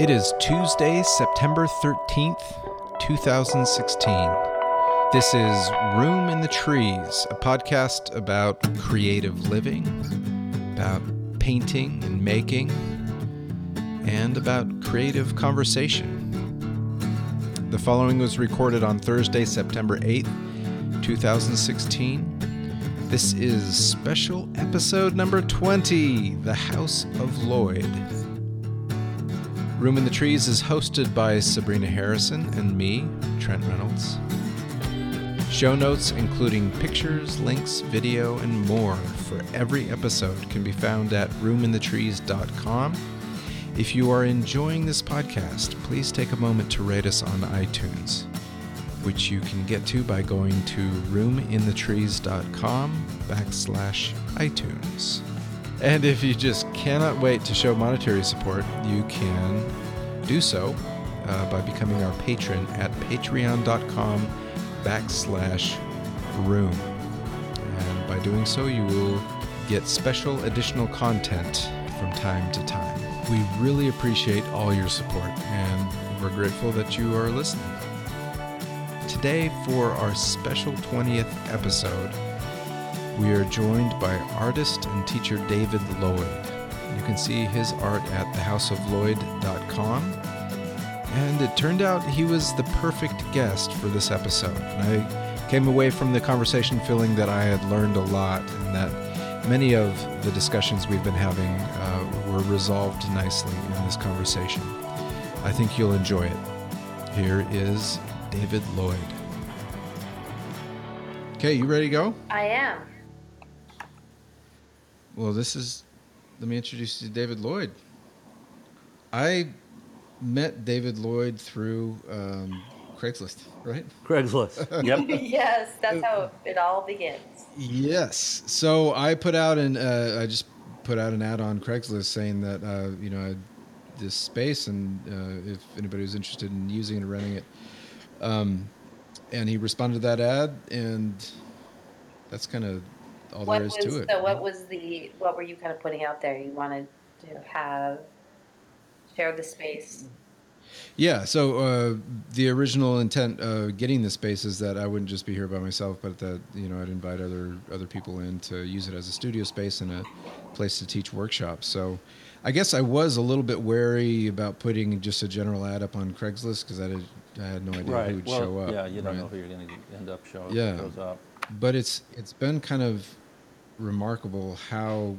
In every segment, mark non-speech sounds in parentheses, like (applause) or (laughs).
It is Tuesday, September 13th, 2016. This is Room in the Trees, a podcast about creative living, about painting and making, and about creative conversation. The following was recorded on Thursday, September 8th, 2016. This is special episode number 20 The House of Lloyd. Room in the Trees is hosted by Sabrina Harrison and me, Trent Reynolds. Show notes, including pictures, links, video, and more for every episode, can be found at roominthetrees.com. If you are enjoying this podcast, please take a moment to rate us on iTunes, which you can get to by going to roominthetrees.com backslash iTunes. And if you just cannot wait to show monetary support, you can do so uh, by becoming our patron at patreon.com backslash room. And by doing so, you will get special additional content from time to time. We really appreciate all your support, and we're grateful that you are listening. Today, for our special 20th episode, we are joined by artist and teacher David Lloyd. You can see his art at thehouseoflloyd.com. And it turned out he was the perfect guest for this episode. And I came away from the conversation feeling that I had learned a lot and that many of the discussions we've been having uh, were resolved nicely in this conversation. I think you'll enjoy it. Here is David Lloyd. Okay, you ready to go? I am. Well, this is. Let me introduce you to David Lloyd. I met David Lloyd through um, Craigslist, right? Craigslist. (laughs) Yep. yes, that's how it all begins. Yes. So I put out an. Uh, I just put out an ad on Craigslist saying that uh, you know I had this space and uh, if anybody was interested in using it or renting it. Um, and he responded to that ad, and that's kind of all What there is was to it. so? What was the? What were you kind of putting out there? You wanted to have share the space. Yeah. So uh, the original intent of getting the space is that I wouldn't just be here by myself, but that you know I'd invite other other people in to use it as a studio space and a place to teach workshops. So I guess I was a little bit wary about putting just a general ad up on Craigslist because I, did, I had no idea who'd Well, show up. yeah, you don't right? know who you're going to end up showing. Yeah. Up. But it's it's been kind of remarkable how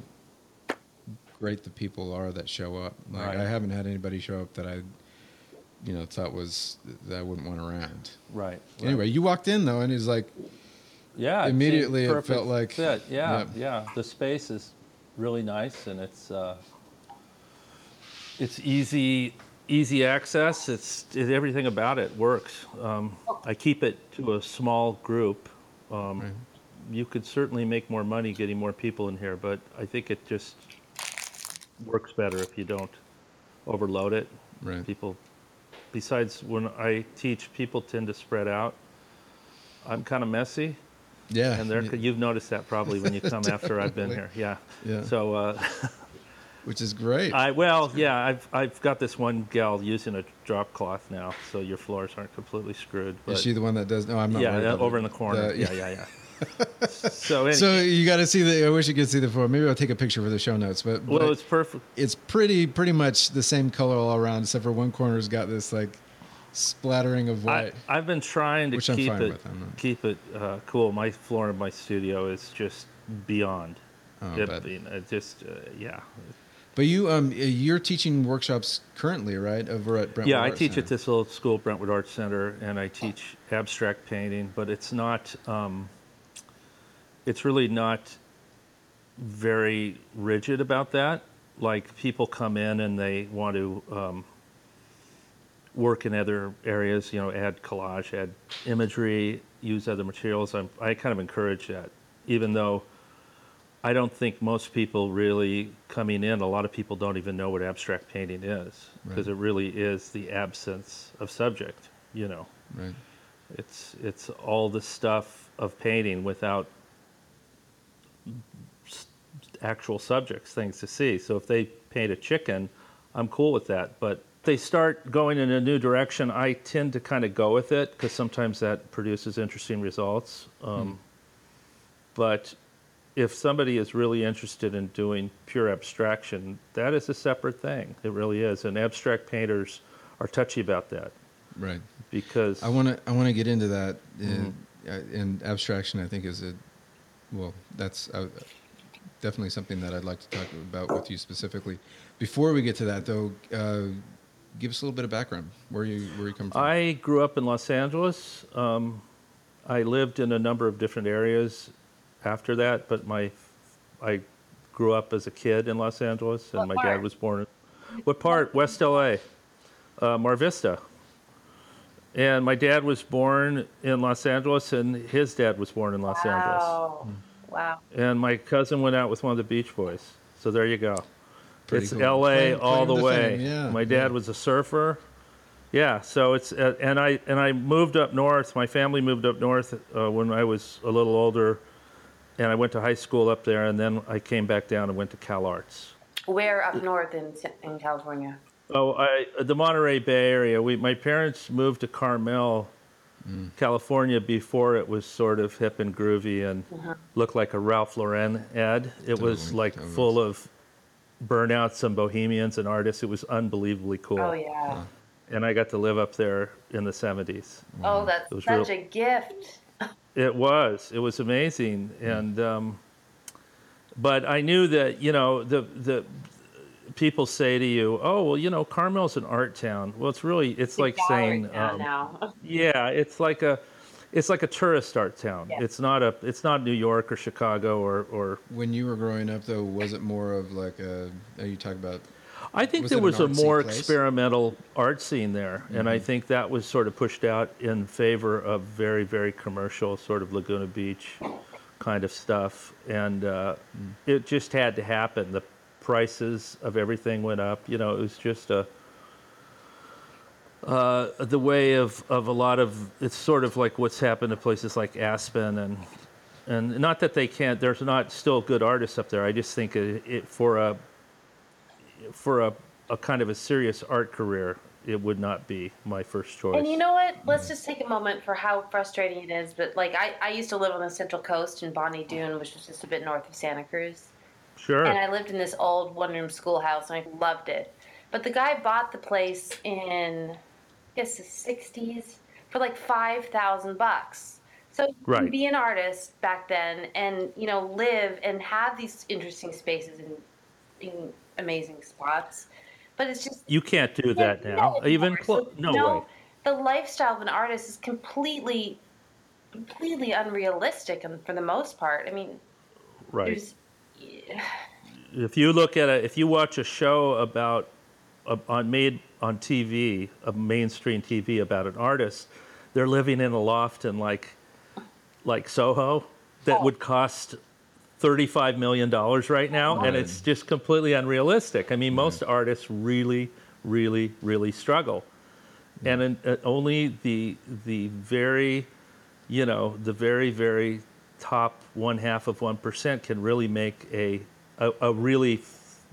great the people are that show up. Like Right. I haven't had anybody show up that I, you know, thought was that I wouldn't want around. Right. right. Anyway, you walked in though, and he's like, yeah. immediately it felt like- fit. Yeah, Yep. yeah. The space is really nice, and it's uh, it's easy easy access. It's it, everything about it works. Um, I keep it to a small group. Um, Right. You could certainly make more money getting more people in here, but I think it just works better if you don't overload it. right, people besides when i teach people tend to spread out i'm kind of messy yeah, and they're, yeah, you've noticed that probably when you (laughs) come after i've been here yeah Yeah. so uh, (laughs) which is great. i well yeah i've i've got this one gal using a drop cloth now so your floors aren't completely screwed but is she the one that does? No, I'm not. yeah uh, over in the corner The- yeah yeah yeah so, any, (laughs) So you got to see the. I wish you could see the photo. Maybe I'll take a picture for the show notes. But, but well it's perfect it's pretty pretty much the same color all around, except for one corner's got this like splattering of I, white. I've been trying to keep it with, I'm not- keep it uh, cool. My floor in my studio is just beyond. Oh, It- but- I mean, it just uh, yeah, But you um you're teaching workshops currently, right? Over at Brentwood. yeah. I Art teach Center. at this little school, Brentwood Arts Center, and I teach abstract painting. But it's not. Um, it's really not very rigid about that. Like people come in and they want to um, work in other areas, you know, add collage, add imagery, use other materials. I'm, I kind of encourage that, even though I don't think most people really coming in, a lot of people don't even know what abstract painting is because Right. it really is the absence of subject, you know. Right. It's it's all the stuff of painting without actual subjects, things to see. So if they paint a chicken, I'm cool with that. But they start going in a new direction, I tend to kind of go with it because sometimes that produces interesting results. Um, But if somebody is really interested in doing pure abstraction, that is a separate thing. It really is. And abstract painters are touchy about that Right. because I want to I want to get into that. Mm-hmm. In, uh, abstraction, I think, is a well. That's uh, definitely something that I'd like to talk about with you specifically. Before we get to that, though, uh, give us a little bit of background. Where you where you come from? I grew up in Los Angeles. Um, I lived in a number of different areas after that, but my I grew up as a kid in Los Angeles, and What my part? dad was born. In, what part? West LA, uh, Mar Vista. And my dad was born in Los Angeles, and his dad was born in Los Angeles. Wow. Wow. And my cousin went out with one of the Beach Boys. So there you go. Pretty it's cool. LA Claim- all claim the to way. fame, yeah, My dad yeah. was a surfer. Yeah, so it's uh, and I and I moved up north. My family moved up north uh, when I was a little older, and I went to high school up there, and then I came back down and went to Cal Arts. Where up north in in California? Oh, I the Monterey Bay area. We my parents moved to Carmel, California before it was sort of hip and groovy and looked like a Ralph Lauren ad. It was Totally, like totally. full of burnouts and bohemians and artists. It was unbelievably cool. Oh yeah. And I got to live up there in the 70s. Oh, that's It was such real- a gift. It was. It was amazing, and um, but I knew that you know the the people say to you, "Oh, well, you know, Carmel's an art town." Well, it's really it's like Gallery saying, town um, now. yeah, it's like a it's like a tourist art town. Yeah. It's not a it's not New York or Chicago or or when you were growing up, though, was it more of like a? You talk about I think Was there was a more place? experimental art scene there, and Mm-hmm. I think that was sort of pushed out in favor of very, very commercial, sort of Laguna Beach kind of stuff. And uh, Mm. it just had to happen. The prices of everything went up. You know, it was just a. Uh, the way of, of a lot of it's sort of like what's happened to places like Aspen and and not that they can't there's not still good artists up there I just think it, it for a for a, a kind of a serious art career, it would not be my first choice. And you know what? Mm. Let's just take a moment for how frustrating it is. But like, I, I used to live on the Central Coast in Bonny Doon, which was just a bit north of Santa Cruz. Sure. And I lived in this old one room schoolhouse and I loved it. But the guy bought the place in, I guess, the 60s for like 5,000 bucks. So you Right. can be an artist back then and, you know, live and have these interesting spaces in, in amazing spots. But it's just. you can't do that Yeah, now. no, Even anymore. clo- So, no you know, way. The lifestyle of an artist is completely, completely unrealistic and for the most part. I mean, Right. there's. If you look at a, if you watch a show about uh, on made on TV, a mainstream TV about an artist, they're living in a loft in like like Soho that Oh. would cost. $35 million right now, and it's just completely unrealistic. I mean, most artists really, really, really struggle. and in, uh, only the the very you know the very very top one half of one percent can really make a a, a really f-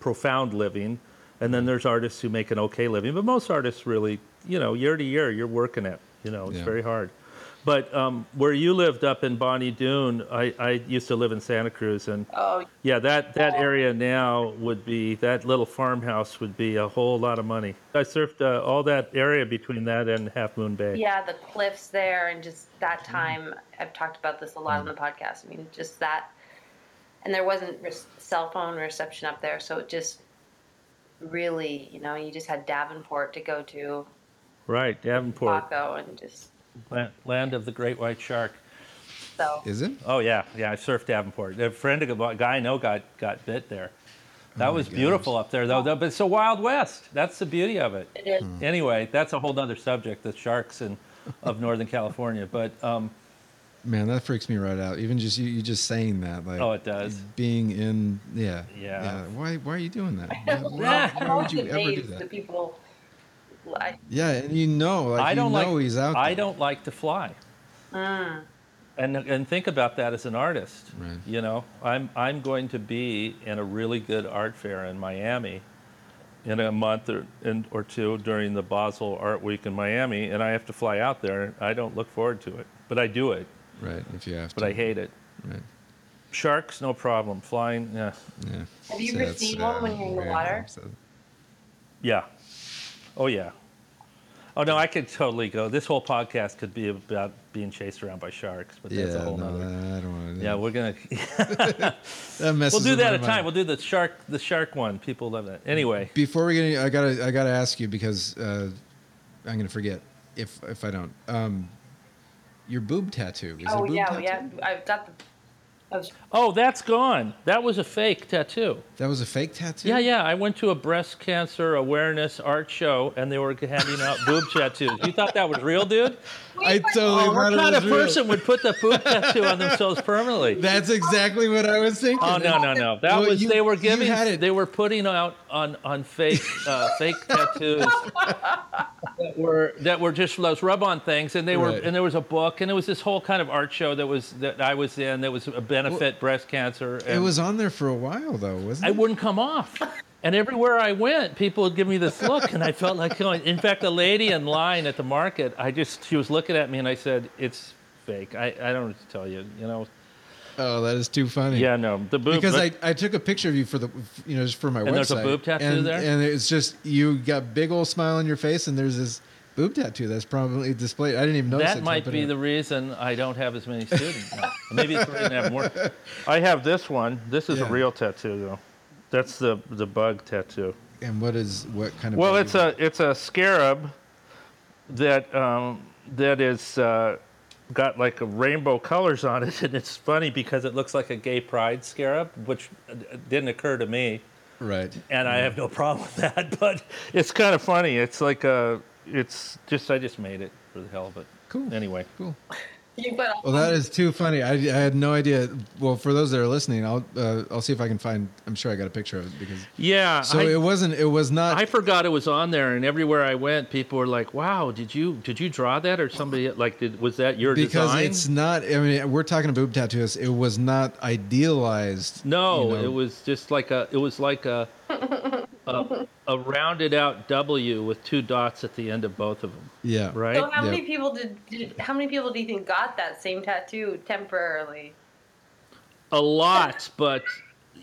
profound living and then there's artists who make an okay living but most artists really you know year to year you're working it you know it's Yeah. very hard but um, where you lived up in Bonny Doon, I, I used to live in Santa Cruz, and Oh, yeah, that, that area now would be, that little farmhouse would be a whole lot of money. I surfed uh, all that area between that and Half Moon Bay. Yeah, the cliffs there, and just that time. I've talked about this a lot on the podcast. I mean, just that, and there wasn't re- cell phone reception up there, so it just really, you know, you just had Davenport to go to, Right, Davenport, Paco, and just land of the great white shark. so. is it? Oh yeah, yeah, I surfed Davenport. A friend of a guy I know got, got bit there. That Oh was gosh. beautiful up there, though. though, But it's a Wild West. That's the beauty of it. It is. Hmm. Anyway, that's a whole other subject, the sharks and of Northern California. But um, Man, that freaks me right out. Even just you, you just saying that, like Oh, it does. being in, yeah, Yeah. Why, why are you doing that? (laughs) Why, Yeah. why, why would you ever do The that? people, I, Yeah, and you know, like I don't know like. he's out. There. I don't like to fly. mm, And and think about that as an artist. Right. You know, I'm I'm going to be in a really good art fair in Miami in a month or, in, or two during the Basel Art Week in Miami, and I have to fly out there. I don't look forward to it, but I do it. Right. If you have to. But I hate it. Right. Sharks, no problem. Flying, yeah, Yeah. Have you So ever seen one when you're in the water? yeah. Oh yeah. Oh no, I could totally go. This whole podcast could be about being chased around by sharks, but that's Yeah. a whole No, nother. I don't want to. Yeah, we're gonna. (laughs) (laughs) That messes We'll do that at a time. We'll do the shark, the shark one. People love that. Anyway, Before we get, any, I gotta, I gotta ask you because uh, I'm gonna forget if if I don't. Um, your boob tattoo. Is it a Oh boob yeah, tattoo? yeah. I've got the. I oh, that's gone. That was a fake tattoo. That was a fake tattoo. Yeah, yeah. I went to a breast cancer awareness art show, and they were handing out (laughs) boob tattoos. You thought that was real, dude? I totally. Oh, thought what it kind of real. person would put the boob tattoo on themselves permanently? (laughs) That's exactly what I was thinking. Oh no no no! That Well, was you- they were you giving. had it. They were putting out on on fake uh, fake (laughs) tattoos that were that were just those rub-on things, and they were Right. and there was a book, and it was this whole kind of art show that was that I was in. That was a benefit breast cancer. It was on there for a while though, wasn't it? I it? wouldn't come off. (laughs) And everywhere I went, people would give me this look, and I felt like going. In fact, a lady in line at the market, I just she was looking at me, and I said, "It's fake. I, I don't know what to tell you. You know, Oh, that is too funny. yeah, no, the boob. Because but- I, I took a picture of you for the you know just for my website. And there's a boob tattoo and, there? and it's just you got big old smile on your face, and there's this boob tattoo that's probably displayed. I didn't even notice. That might be it the reason I don't have as many students. now. (laughs) Maybe it's the reason I have more. I have this one. This is Yeah. a real tattoo, though. That's the the bug tattoo. And what is what kind of? Well, it's a it's a scarab that um, that is uh, got like a rainbow colors on it, (laughs) and it's funny because it looks like a gay pride scarab, which didn't occur to me, right. and I have no problem with that. (laughs) But it's kind of funny. It's like a it's just I just made it for the hell of it. Cool. Anyway. Cool. Well, that is too funny. I, I had no idea. Well, for those that are listening, I'll uh, I'll see if I can find. I'm sure I got a picture of it because. Yeah. So I- it wasn't. It was not. I forgot it was on there, and everywhere I went, people were like, "Wow, did you did you draw that, or somebody like did was that your because design?" Because it's not. I mean, we're talking about boob tattoos. It was not idealized. no, you know. it was just like a it was like a, a a rounded out W with two dots at the end of both of them, Yeah. right? So how Yeah. many people did, did? How many people do you think got that same tattoo temporarily? A lot, (laughs) but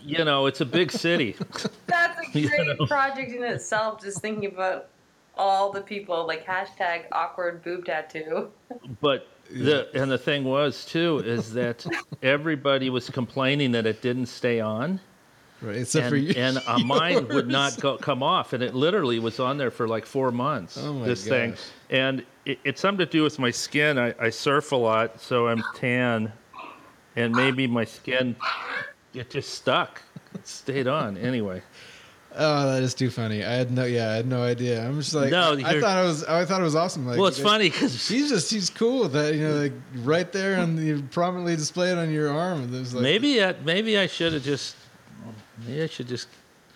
you know, it's a big city. (laughs) That's a (laughs) You great know. project in itself. Just thinking about all the people like hashtag awkward boob tattoo. But the and the thing was too is that everybody was complaining that it didn't stay on. Right. Except and, for you. and uh, (laughs) mine would not go, come off, and it literally was on there for like four months. Oh my this thing, and it, it's something to do with my skin. I, I surf a lot, so I'm tan, and maybe my skin it just stuck, it stayed on. Anyway, Oh, that is too funny. I had no. Yeah, I had no idea. I'm just like. No, I, thought it was. I thought it was awesome. Like, well, it's it- funny because She's just. She's cool with that. You know, like right there, and you prominently display it on your arm. There's like. maybe I, maybe I should have just maybe I should just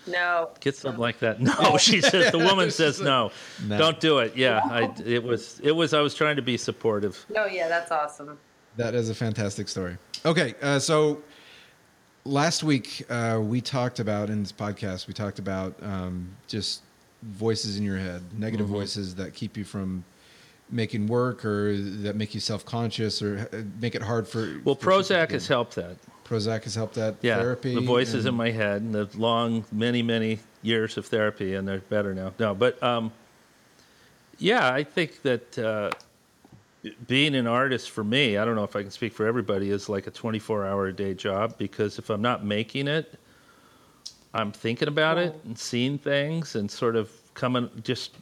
No. get something like that. No, (laughs) she says the woman says no, (laughs) No. don't do it. Yeah, I it was it was I was trying to be supportive. No. Yeah, that's awesome. That is a fantastic story. Okay, uh, so last week uh, we talked about in this podcast we talked about um, just voices in your head, negative Mm-hmm. voices that keep you from making work or that make you self-conscious or uh, make it hard for. Well, for people Prozac to- has helped that. Prozac has helped that Yeah, therapy. the voices in my head and the long, many, many years of therapy, and they're better now. No, but um, yeah, I think that uh, being an artist for me, I don't know if I can speak for everybody, is like a 24 hour a day job because if I'm not making it, I'm thinking about it and seeing things and sort of coming just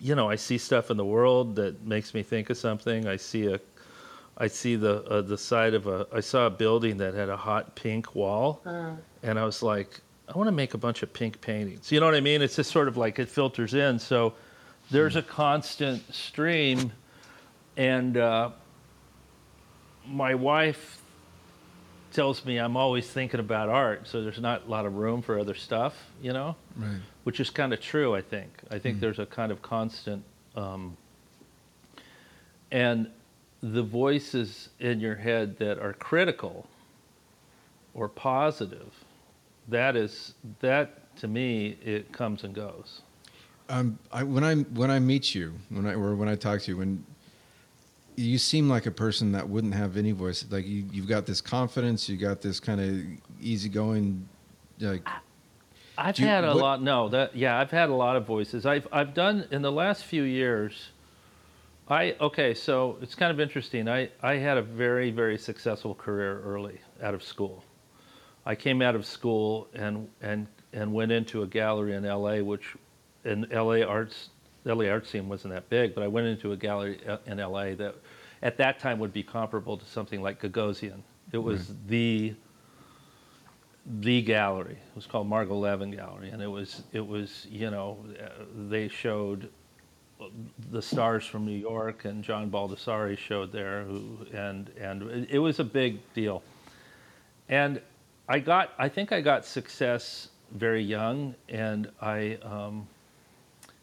you know, I see stuff in the world that makes me think of something. I see a I see the uh, the side of a I saw a building that had a hot pink wall and I was like, I want to make a bunch of pink paintings. You know what I mean? It's just sort of like it filters in. So there's a constant stream, and uh, my wife tells me I'm always thinking about art, so there's not a lot of room for other stuff, you know, Right. which is kind of true. I think. I think there's a kind of constant, um, and the voices in your head that are critical or positive that is that to me it comes and goes. Um, I, when I when I meet you, when I or when I talk to you, when you seem like a person that wouldn't have any voice. Like you, you've got this confidence, you got this kind of easygoing, like I've Do you- had a what- lot. No, that yeah, I've had a lot of voices. I've I've done in the last few years. I okay, so it's kind of interesting. I I had a very very successful career early out of school. I came out of school and and and went into a gallery in L.A., which in L.A. arts L.A. art scene wasn't that big, but I went into a gallery uh, in L.A. that at that time would be comparable to something like Gagosian. It was the the gallery. It was called Margo Leavin Gallery, and it was it was you know uh, they showed the stars from New York, and John Baldessari showed there, who and and it- was a big deal. And I got I think I got success very young, and I um,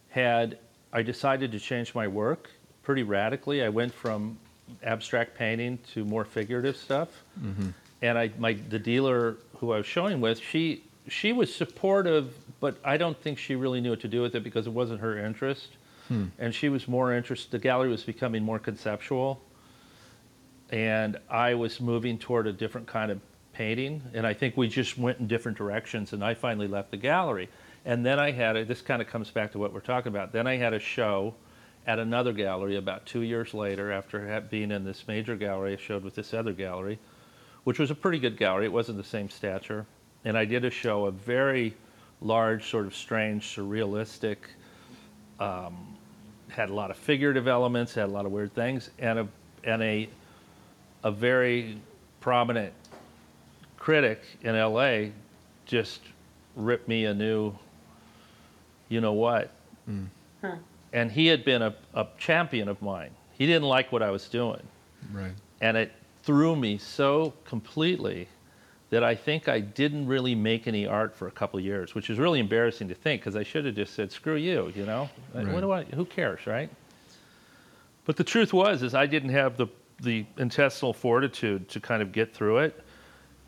had I decided to change my work pretty radically. I went from abstract painting to more figurative stuff and I my the dealer who I was showing with, she she was supportive, but I don't think she really knew what to do with it because it wasn't her interest, and she was more interested. The gallery was becoming more conceptual, and I was moving toward a different kind of painting, and I think we just went in different directions, and I finally left the gallery. And then I had a, this kind of comes back to what we're talking about. Then I had a show at another gallery about two years later after being in this major gallery. I showed with this other gallery which was a pretty good gallery. It wasn't the same stature. And I did a show, a very large, sort of strange, surrealistic, um, had a lot of figurative elements, had a lot of weird things, and a, and a, a very prominent critic in LA just ripped me a new, you know what. Hmm. And he had been a, a champion of mine. He didn't like what I was doing right. and it threw me so completely that I think I didn't really make any art for a couple of years, which is really embarrassing to think because I should have just said, "Screw you," you know. Like, What do I? Who cares, right? But the truth was, is I didn't have the the intestinal fortitude to kind of get through it,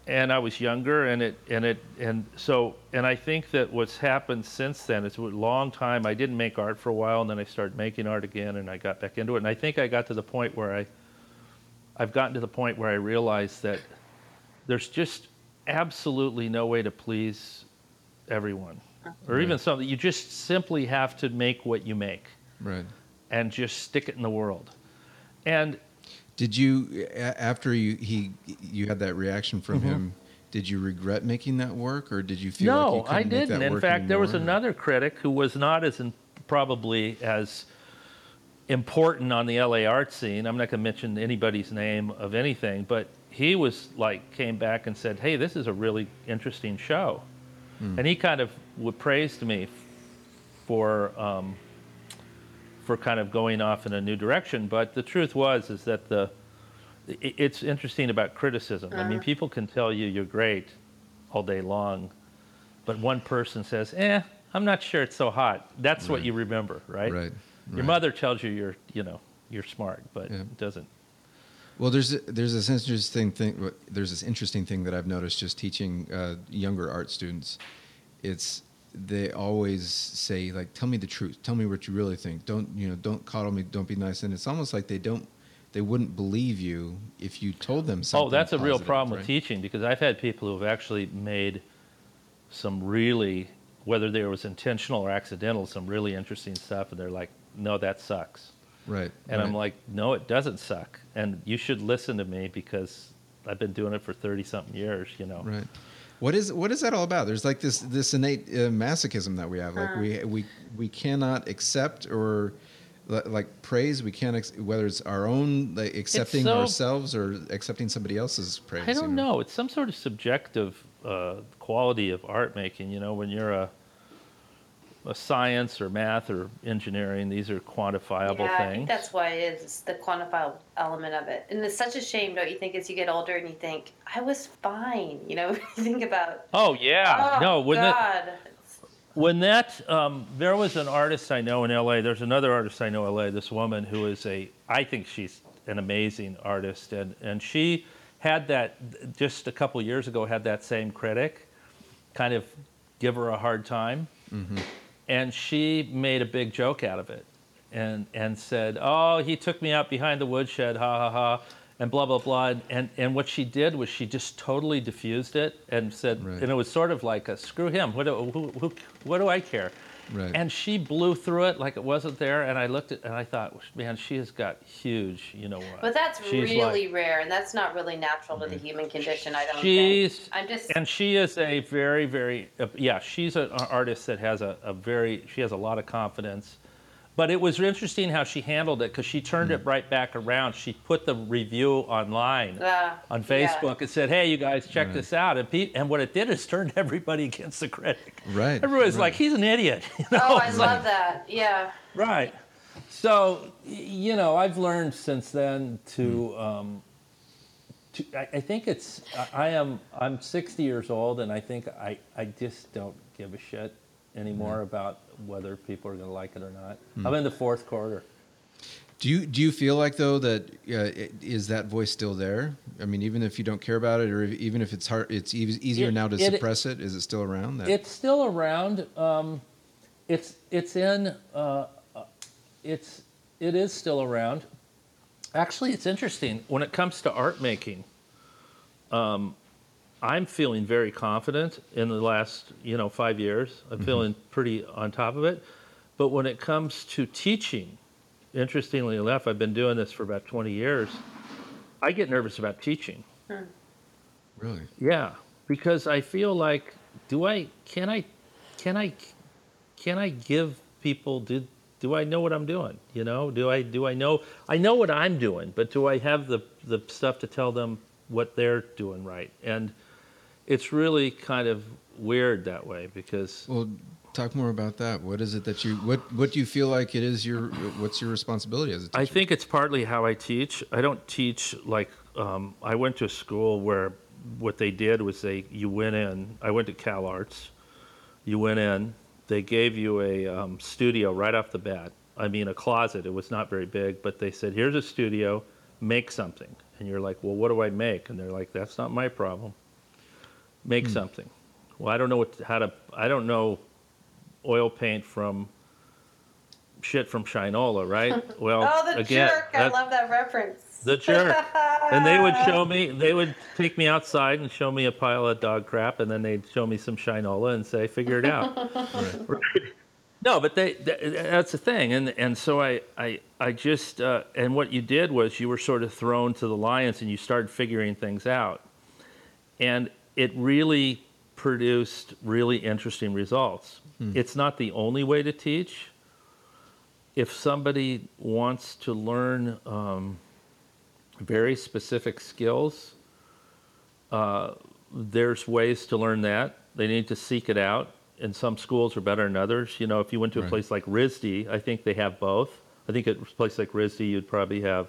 and I was younger, and it and it and so and I think that what's happened since then is a long time. I didn't make art for a while, and then I started making art again, and I got back into it, and I think I got to the point where I I've gotten to the point where I realize that there's just absolutely no way to please everyone, or even Right. something. You just simply have to make what you make Right. and just stick it in the world. And Did you after you he you had that reaction from him? Did you regret making that work, or did you feel Mm-hmm. no, like you I couldn't make didn't. that In work fact, there was another critic who was not as in, probably as important on the LA art scene. I'm not going to mention anybody's name of anything, but he was like came back and said, "Hey, this is a really interesting show," Hmm. and he kind of would praised me for um, for kind of going off in a new direction. But the truth was is that the it's interesting about criticism. I mean, people can tell you you're great all day long, but one person says, "Eh, I'm not sure it's so hot." That's what you remember, right? Right. Your right. mother tells you you're, you know, you're smart, but Yeah. it doesn't. Well, there's there's this interesting thing. There's this interesting thing that I've noticed just teaching uh, younger art students. It's they always say like, "Tell me the truth. Tell me what you really think. Don't you know? Don't coddle me. Don't be nice." And it's almost like they don't they wouldn't believe you if you told them something. Oh, that's a real problem right? with teaching because I've had people who have actually made some really, whether there was intentional or accidental, some really interesting stuff, and they're like, "No, that sucks." Right. And I'm like, no, it doesn't suck. And you should listen to me because I've been doing it for 30 something years, you know. Right. What is what is that all about? There's like this this innate uh, masochism that we have. Like we we we cannot accept or like praise. We can't ex- whether it's our own like accepting so- ourselves or accepting somebody else's praise. I don't know. It's some sort of subjective uh, quality of art making. You know, when you're a, a science or math or engineering, these are quantifiable yeah, I things. think that's why it is. It's the quantifiable element of it. And it's such a shame, don't you think, as you get older and you think, I was fine. You know, (laughs) you think about, oh yeah, oh, no. When that God. when that um, there was an artist I know in L.A. There's another artist I know in L.A. This woman who is a I think she's an amazing artist, and and she had that just a couple years ago had that same critic, kind of give her a hard time. And she made a big joke out of it and, and said, Oh, he took me out behind the woodshed, ha ha ha, and blah, blah, blah. And, and what she did was she just totally diffused it and said, Right. and it was sort of like a screw him, what do, who, who, what do I care? Right. And she blew through it like it wasn't there. And I looked at and I thought, man, she has got huge, you know what? But that's She's really like- rare, and that's not really natural to the human condition. I don't She's think. I'm just. and she is a very very uh, yeah she's an artist that has a, a very she has a lot of confidence but it was interesting how she handled it because she turned it right back around she put the review online Uh, on yeah. facebook and said hey you guys check this out and, pe- and what it did is turned (laughs) everybody against the critic Right. everybody's right. like he's an idiot (laughs) you know? Oh, I It's love like- that. Yeah. Right. So, you know, I've learned since then to, um, to I, I think it's, I, I am, I'm 60 years old and I think I, I just don't give a shit anymore about whether people are going to like it or not. I'm in the fourth quarter. Do you do you feel like though that uh, is that voice still there? I mean, even if you don't care about it, or if, even if it's hard, it's eas- easier It- now to it- suppress it. Is it still around? That It's still around. Um, it's, it's in, uh, uh, it's, it is still around. Actually, it's interesting when it comes to art making. Um, I'm feeling very confident in the last, you know, five years. I'm mm-hmm. feeling pretty on top of it. But when it comes to teaching, interestingly enough, I've been doing this for about 20 years. I get nervous about teaching. really Yeah, because I feel like, do I, can I, can I, can I give people, do, do I know what I'm doing? You know, do I, do I know, I know what I'm doing, but do I have the, the stuff to tell them what they're doing right? And it's really kind of weird that way because well. Talk more about that. What is it that you what what do you feel like it is your what's your responsibility as a teacher? I think it's partly how I teach. I don't teach like um, I went to a school where what they did was they you went in. I went to Cal Arts. You went in. They gave you a um, studio right off the bat. I mean, a closet. It was not very big, but they said, "Here's a studio. Make something." And you're like, "Well, what do I make?" And they're like, "That's not my problem. Make something." Well, I don't know what how to. I don't know oil paint from shit from Shinola, right? (laughs) Well, Oh, the again, jerk! I love that reference. the jerk. and they would show me, (laughs) they would take me outside and show me a pile of dog crap, and then they'd show me some Shinola and say, "Figure it out." (laughs) Right. No, but they, th that's the thing, and and so I I I just uh, and what you did was you were sort of thrown to the lions, and you started figuring things out, and it really produced really interesting results. It's not the only way to teach. If somebody wants to learn um, very specific skills, uh, there's ways to learn that. They need to seek it out. And some schools are better than others. You know, if you went to a Right. place like RISD, I think they have both. I think at a place like RISD, you'd probably have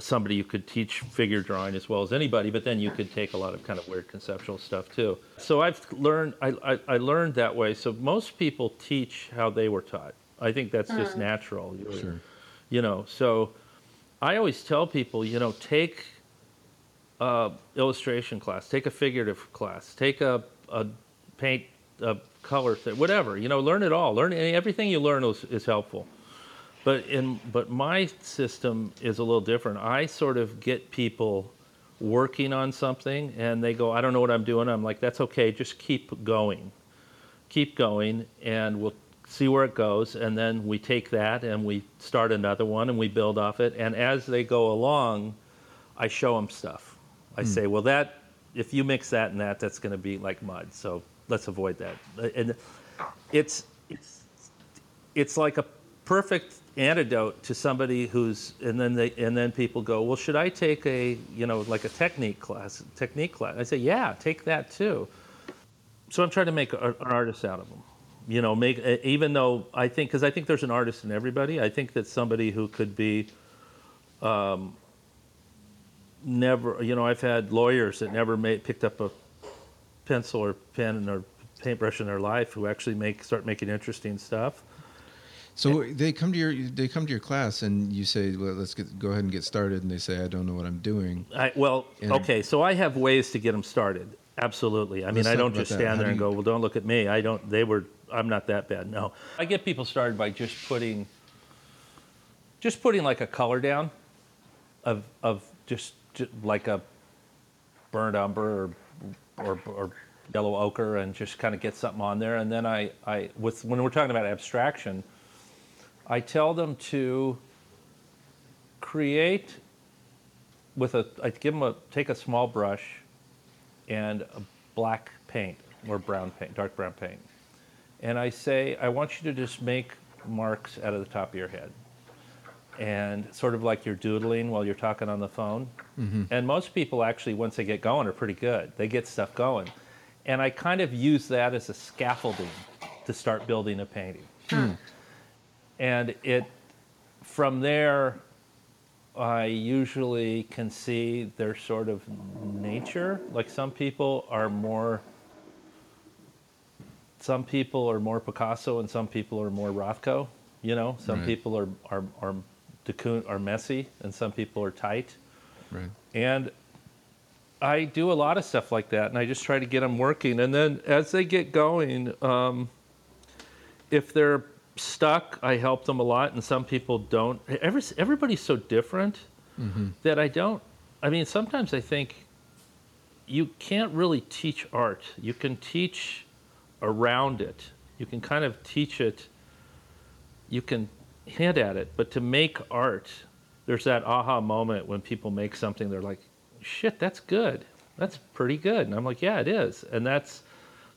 somebody you could teach figure drawing as well as anybody, but then you could take a lot of kind of weird conceptual stuff too. So I've learned, I, I, I learned that way. So most people teach how they were taught. I think that's just mm. natural. You- Sure. You know, so I always tell people, you know, take a illustration class, take a figurative class, take a, a paint, a color thing, whatever. You know, learn it all. Learn everything you learn is, is helpful. But in but my system is a little different. I sort of get people working on something and they go, I don't know what I'm doing. I'm like, that's okay, just keep going. Keep going and we'll see where it goes and then we take that and we start another one and we build off it and as they go along, I show them stuff. I hmm. say, well that if you mix that and that that's going to be like mud. So let's avoid that. And it's it's it's like a perfect antidote to somebody who's and then they and then people go well should i take a you know like a technique class technique class? I say yeah take that too. So i'm trying to make a, an artist out of them you know make even though i think because i think there's an artist in everybody i think that somebody who could be um, never you know i've had lawyers that never made picked up a pencil or pen or paintbrush in their life who actually make start making interesting stuff So they come to your they come to your class and you say, well, "Let's get go ahead and get started." And they say, "I don't know what I'm doing." I, well, And- okay, so I have ways to get them started. Absolutely. I mean, I don't just stand there and go, well, don't look at me. I don't, they were, I'm not that bad. No. I get people started by just putting, just putting like a color down of, of just, ju- like a burnt umber or, or, or yellow ochre and just kind of get something on there. And then I, I, with, when we're talking about abstraction, I tell them to create with a, I give them a, take a small brush and a black paint or brown paint, dark brown paint. And I say, I want you to just make marks out of the top of your head. And sort of like you're doodling while you're talking on the phone. Mm-hmm. And most people actually, once they get going, are pretty good. They get stuff going. And I kind of use that as a scaffolding to start building a painting. Hmm. And it, from there, I usually can see their sort of nature. Like some people are more, some people are more Picasso and some people are more Rothko. You know, some Right. people are are are, are messy and some people are tight. Right. And I do a lot of stuff like that, and I just try to get them working. And then as they get going, um, if they're stuck, I help them a lot, and some people don't. Every, everybody's so different mm-hmm. that I don't. I mean, sometimes I think you can't really teach art. You can teach around it. You can kind of teach it. You can hint at it, but to make art, there's that aha moment when people make something. They're like, "Shit, that's good. That's pretty good." And I'm like, "Yeah, it is." And that's,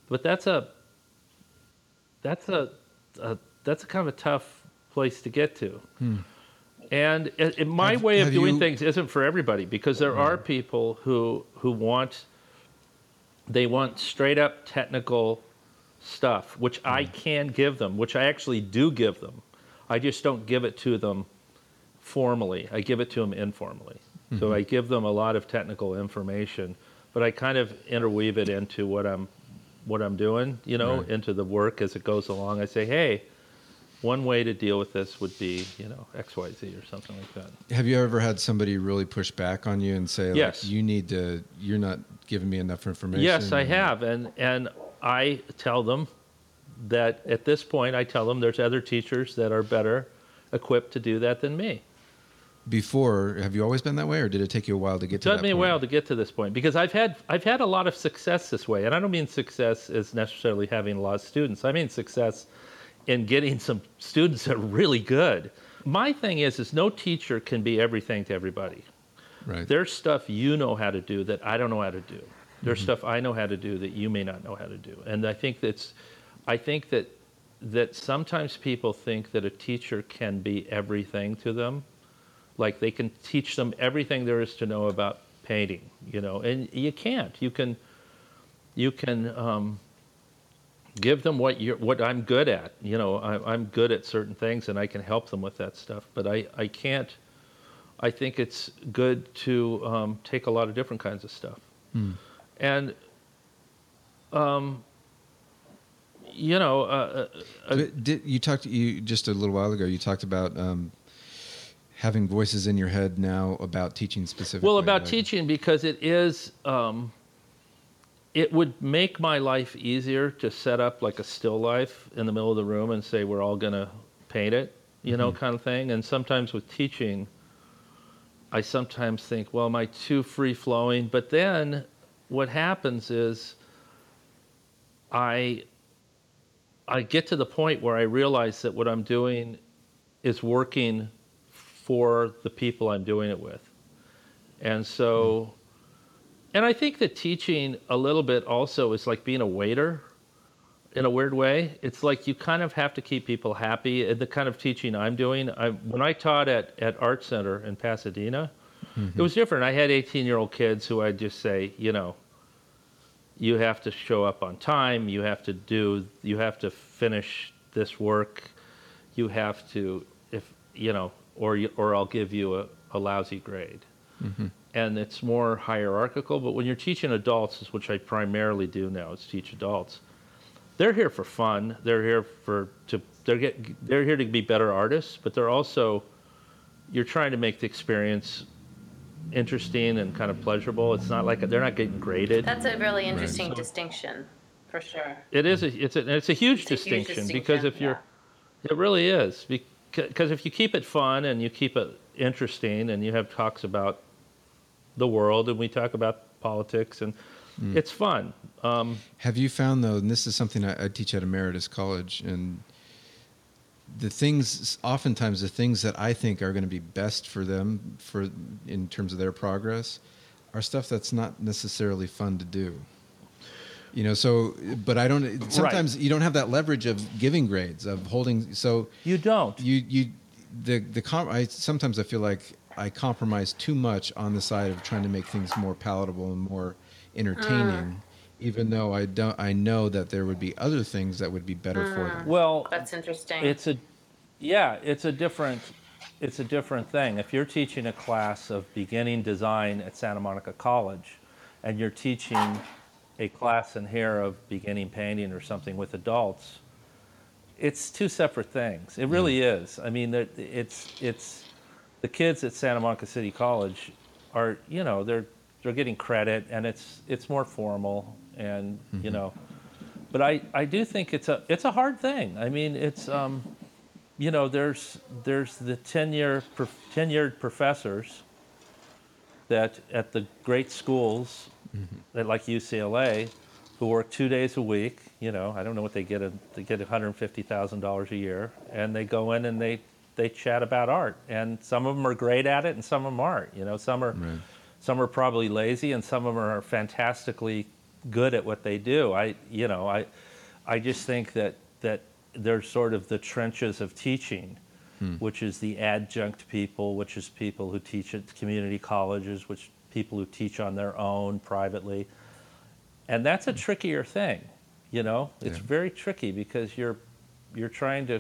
but that's a, that's a, a that's a kind of a tough place to get to. Hmm. And it, it- my Have- way of doing you- things isn't for everybody because there are people who who want they want straight up technical stuff, which I hmm. can give them, which I actually do give them. I just don't give it to them formally. I give it to them informally. So mm-hmm. I give them a lot of technical information, but I kind of interweave it into what I'm what I'm doing, you know, Right. into the work as it goes along. I say, "Hey, one way to deal with this would be, you know, XYZ or something like that." Have you ever had somebody really push back on you and say, like, Yes. you need to, you're not giving me enough information? Yes, I have, and and I tell them that at this point, I tell them there's other teachers that are better equipped to do that than me. Before, have you always been that way, or did it take you a while to get It to took me a while to get to this point because I've had I've had a lot of success this way, and I don't mean success as necessarily having a lot of students. I mean success in getting some students that are really good. My thing is, is no teacher can be everything to everybody. Right. There's stuff you know how to do that I don't know how to do. There's stuff I know how to do that you may not know how to do. And I think that's I think that that sometimes people think that a teacher can be everything to them. Like they can teach them everything there is to know about painting, you know, and you can't. You can you can um, give them what you're what I'm good at. You know, I, I'm good at certain things, and I can help them with that stuff. But I I can't. I think it's good to um, take a lot of different kinds of stuff, and um, you know, uh, uh, uh, did, you talked you just a little while ago. You talked about um, having voices in your head now about teaching specifically. Well, about teaching because it is. Um, it would make my life easier to set up like a still life in the middle of the room and say we're all going to paint it, you know, mm-hmm. kind of thing. And sometimes with teaching, I sometimes think, well, am I too free flowing? But then what happens is I I get to the point where I realize that what I'm doing is working for the people I'm doing it with. And so, hmm. And I think that teaching a little bit also is like being a waiter in a weird way. It's like you kind of have to keep people happy. And the kind of teaching I'm doing, I, when I taught at, at Art Center in Pasadena, it was different. I had 18 year old kids who I'd just say, you know, you have to show up on time, you have to do, you have to finish this work, you have to, if, you know, or, or I'll give you a, a lousy grade mm-hmm. And it's more hierarchical. But when you're teaching adults, which I primarily do now, is teach adults. They're here for fun. They're here for to they're get they're here to be better artists, but they're also you're trying to make the experience interesting and kind of pleasurable. It's not like they're not getting graded. That's a really interesting distinction, for sure. It is. A, it's a. It's a huge, It's a huge distinction, because if distinction, you're, it really is because if you keep it fun and you keep it interesting and you have talks about the world and we talk about politics and it's fun. Um, Have you found though, and this is something I, I teach at Emeritus College, and the things, oftentimes the things that I think are going to be best for them, for in terms of their progress, are stuff that's not necessarily fun to do. You know, so but I don't. Sometimes you don't have that leverage of giving grades of holding. So you don't. you you the the I sometimes I feel like I compromise too much on the side of trying to make things more palatable and more entertaining, mm. even though I don't I know that there would be other things that would be better for mm. them. well, That's interesting. it's a, yeah, it's a different, it's a different thing. If you're teaching a class of beginning design at Santa Monica College, and you're teaching a class in here of beginning painting or something with adults, it's two separate things. It really is. I mean, that- it's it's the kids at Santa Monica City College are you know they're they're getting credit and it's it's more formal and you know, but I I do think it's a it's a hard thing. I mean, it's um, you know, there's there's the tenure prof- tenured professors that at the great schools that like UCLA who work two days a week. You know, I don't know what they get. A, they get one hundred fifty thousand dollars a year, and they go in and they they chat about art. And some of them are great at it, and some of them aren't. You know, some are Right. some are probably lazy, and some of them are fantastically good at what they do. I you know I I just think that that they're sort of the trenches of teaching. Hmm. Which is the adjunct people, which is people who teach at community colleges, which people who teach on their own privately and that's a hmm. trickier thing you know it's Yeah. very tricky because you're you're trying to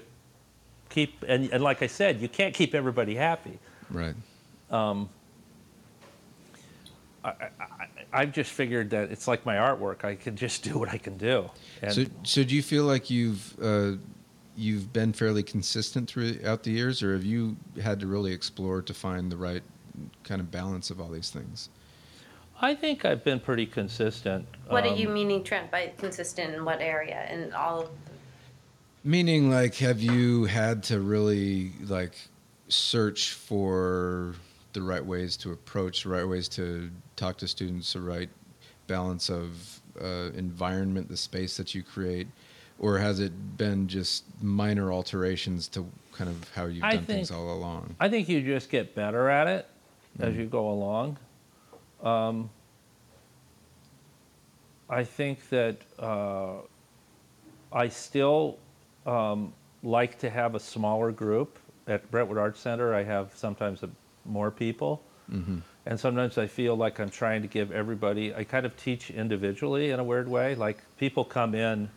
keep and, and like i said you can't keep everybody happy Right. I I've just figured that it's like my artwork i can just (laughs) do what i can do and So so do you feel like you've uh, you've been fairly consistent throughout the years, or have you had to really explore to find the right kind of balance of all these things? i think i've been pretty consistent what are Um, you meaning, Trent, by consistent in what area? In all of Meaning, like, have you had to really like search for the right ways to approach, the right ways to talk to students, the right balance of uh, environment, the space that you create, or has it been just minor alterations to kind of how you've I done things all along? I think you just get better at it as you go along. Um, I think that uh, I still um, like to have a smaller group. At Brentwood Arts Center, I have sometimes a, more people. And sometimes I feel like I'm trying to give everybody, I kind of teach individually in a weird way. Like people come in,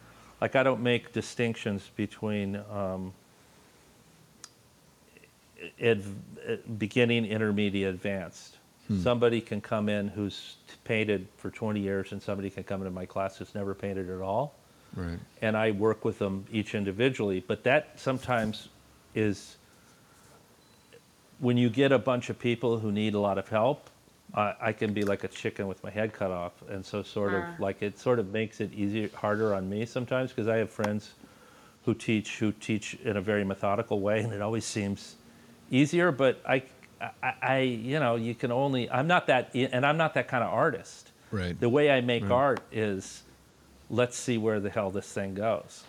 like I don't make distinctions between um, beginning, intermediate, advanced. Somebody can come in who's painted for 20 years, and somebody can come into my class who's never painted at all. Right. And I work with them each individually. But that sometimes is when you get a bunch of people who need a lot of help. I I can be like a chicken with my head cut off, and so sort of uh-huh. like it sort of makes it easier, harder on me sometimes because I have friends who teach who teach in a very methodical way, and it always seems easier. But I, I, I you know, you can only. I'm not that, and I'm not that kind of artist. Right. The way I make Right. art is, let's see where the hell this thing goes.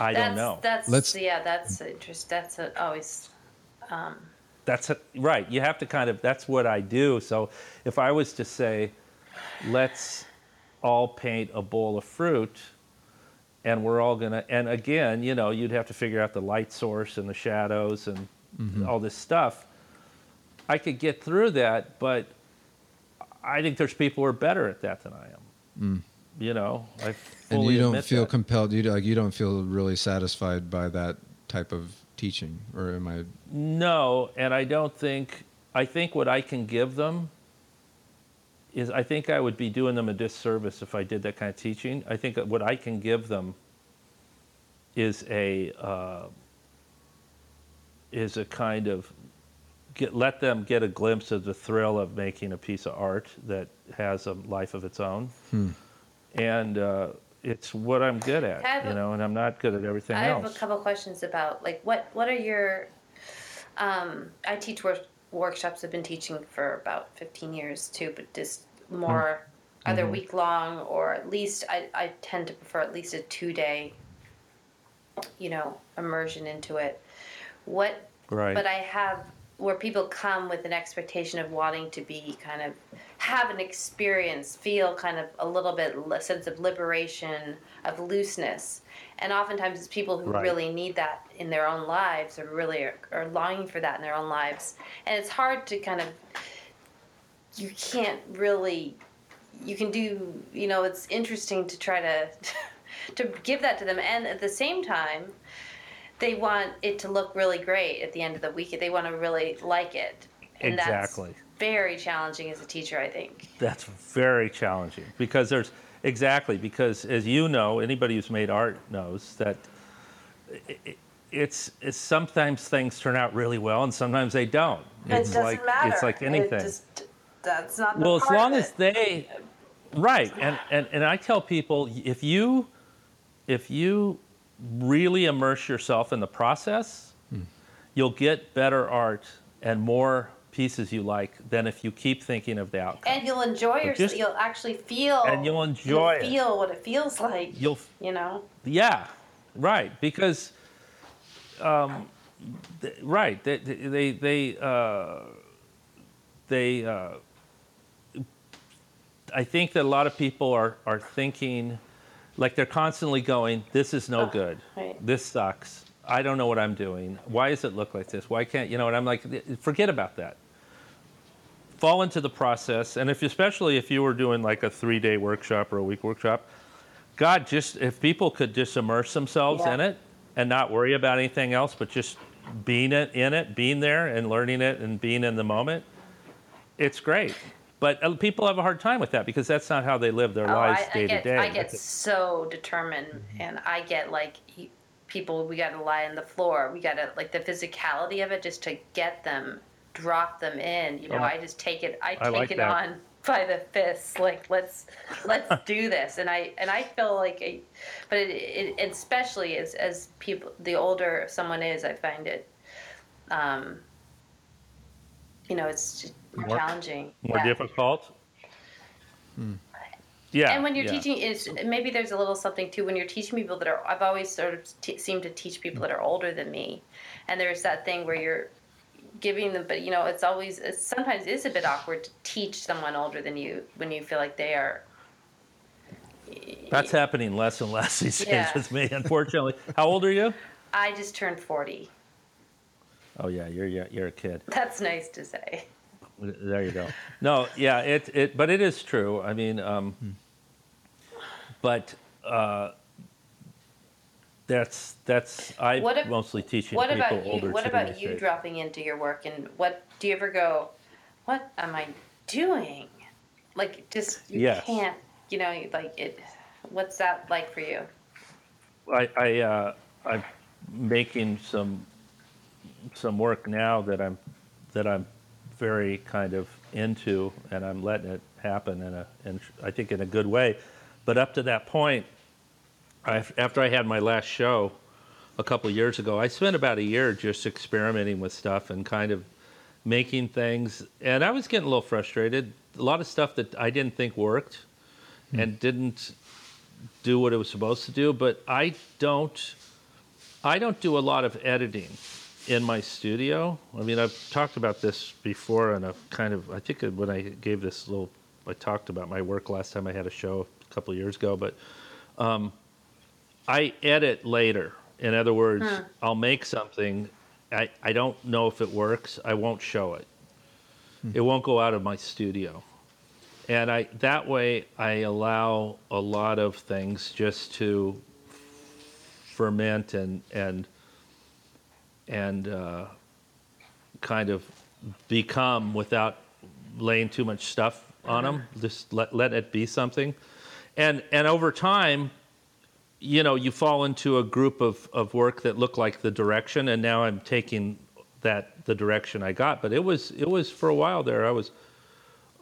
I that's, don't know. That's Let's- yeah, that's interesting. That's a, always um, That's a, right. You have to kind of. That's what I do. So if I was to say, let's all paint a bowl of fruit, and we're all gonna. And again, you know, you'd have to figure out the light source and the shadows and mm-hmm. all this stuff. I could get through that, but I think there's people who are better at that than I am. Mm. You know, I And fully you don't feel that. compelled. You like you don't feel really satisfied by that type of teaching, or am I? No, and I don't think I think what I can give them is I think I would be doing them a disservice if I did that kind of teaching. I think what I can give them is a uh, is a kind of get, let them get a glimpse of the thrill of making a piece of art that has a life of its own. And uh, it's what I'm good at, have you know, and I'm not good at everything I have a couple questions about like what what are your um, I teach work, workshops. I've been teaching for about 15 years too, but just more either Mm-hmm. week long or at least I, I tend to prefer at least a two day you know immersion into it. What Right. but I have where people come with an expectation of wanting to be kind of have an experience, feel kind of a little bit a sense of liberation, of looseness, and oftentimes it's people who Right. really need that in their own lives, or really are, are longing for that in their own lives, and it's hard to kind of you can't really you can do you know it's interesting to try to (laughs) to give that to them. And at the same time they want it to look really great at the end of the week they want to really like it and Exactly. that's very challenging as a teacher i think That's very challenging because there's exactly because as you know, anybody who's made art knows that i- i- it's, it's sometimes things turn out really well and sometimes they don't. It's like it's like anything. that's not the. well, as long as they right, and, and and I tell people if you if you really immerse yourself in the process, you'll get better art and more pieces you like than if you keep thinking of the outcome. and you'll enjoy yourself you'll actually feel And you'll enjoy it. feel what it feels like You'll you know Yeah, right. Because, um, th- right, they they they uh, they. Uh, I think that a lot of people are are thinking, like they're constantly going, "This is no Oh, good. right. This sucks. I don't know what I'm doing. Why does it look like this? Why can't you know?" And I'm like, forget about that. Fall into the process, and if especially if you were doing like a three day workshop or a week workshop, God, just if people could just immerse themselves Yeah. in it and not worry about anything else, but just being it in it, being there and learning it and being in the moment, it's great. But uh, people have a hard time with that because that's not how they live their Oh, lives I, I day get, to day. I get so determined, and I get like people. We got to lie on the floor. We got to like the physicality of it, just to get them, drop them in. You know, Oh. I just take it. I take I like it that. on (laughs) by the fists. Like let's let's (laughs) do this. And I and I feel like, I, but it, it especially as as people, the older someone is, I find it. Um, you know, it's more, More- challenging. More Yeah. difficult. Hmm. Yeah. And when you're yeah. teaching, is maybe there's a little something too. When you're teaching people that are, I've always sort of t- seemed to teach people that are older than me, and there's that thing where you're giving them, but you know, it's always, it's, sometimes is a bit awkward to teach someone older than you when you feel like they are. That's happening less and less these days Yeah. with me, unfortunately. How old are you? I just turned forty. Oh yeah, you're you're, you're a kid. That's nice to say. There you go. No, yeah, it it, but it is true. I mean, um, but uh, that's that's I What ab- mostly teaching What people about older you? What about you age. dropping into your work and what do you ever go? What am I doing? Like just you Yes. can't. You know, like it. What's that like for you? I, I uh, I'm making some some work now that I'm that I'm very kind of into, and I'm letting it happen in a in I think in a good way. But up to that point, I, after I had my last show a couple of years ago, I spent about a year just experimenting with stuff and kind of making things, and I was getting a little frustrated. A lot of stuff that I didn't think worked hmm. and didn't do what it was supposed to do, but I don't I don't do a lot of editing in my studio. I mean, I've talked about this before and I've kind of I think when I gave this little I talked about my work last time I had a show a couple of years ago, but um, I edit later. In other words, I'll make something I, I don't know if it works. I won't show it. It won't go out of my studio and I that way I allow a lot of things just to ferment and and and uh, kind of become without laying too much stuff on them. Just let let it be something, and and over time, you know, you fall into a group of of work that look like the direction, and now I'm taking that the direction I got. But it was it was for a while there. I was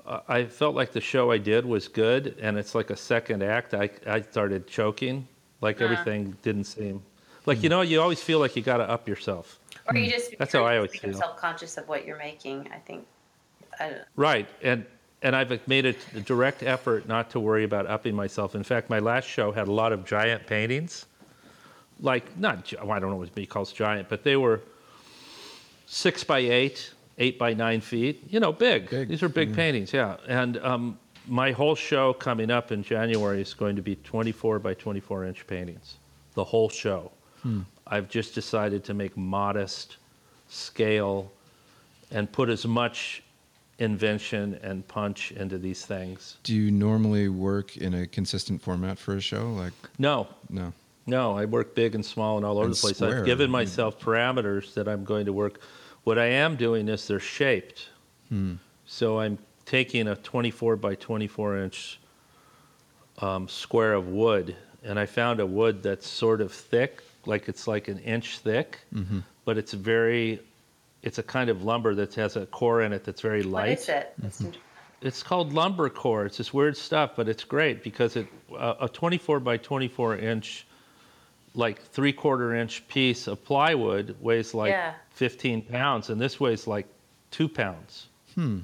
uh, I felt like the show I did was good, and it's like a second act. I I started choking, like Uh. everything didn't seem like you hmm. know you always feel like you got to up yourself. Or you hmm. just That's how I always become feel. self-conscious of what you're making. I think. I don't, Right, and and I've made a direct effort not to worry about upping myself. In fact, my last show had a lot of giant paintings, like not well, I don't know what he calls giant, but they were six by eight, eight by nine feet. You know, big. Big, These are big hmm. paintings, yeah. And um, my whole show coming up in January is going to be 24 by 24 inch paintings. The whole show. I've just decided to make modest scale and put as much invention and punch into these things. Do you normally work in a consistent format for a show? Like, No, no. no, I work big and small and all over And the place. square. I've given myself parameters that I'm going to work. What I am doing is they're shaped. So I'm taking a 24 by 24 inch um, square of wood, and I found a wood that's sort of thick, like it's like an inch thick, but it's very, it's a kind of lumber that has a core in it that's very light. what is it? It's- It's called lumber core. It's this weird stuff, but it's great because it uh, a 24 by 24 inch, like three quarter inch piece of plywood weighs like Yeah. 15 pounds, and this weighs like two pounds. Hmm.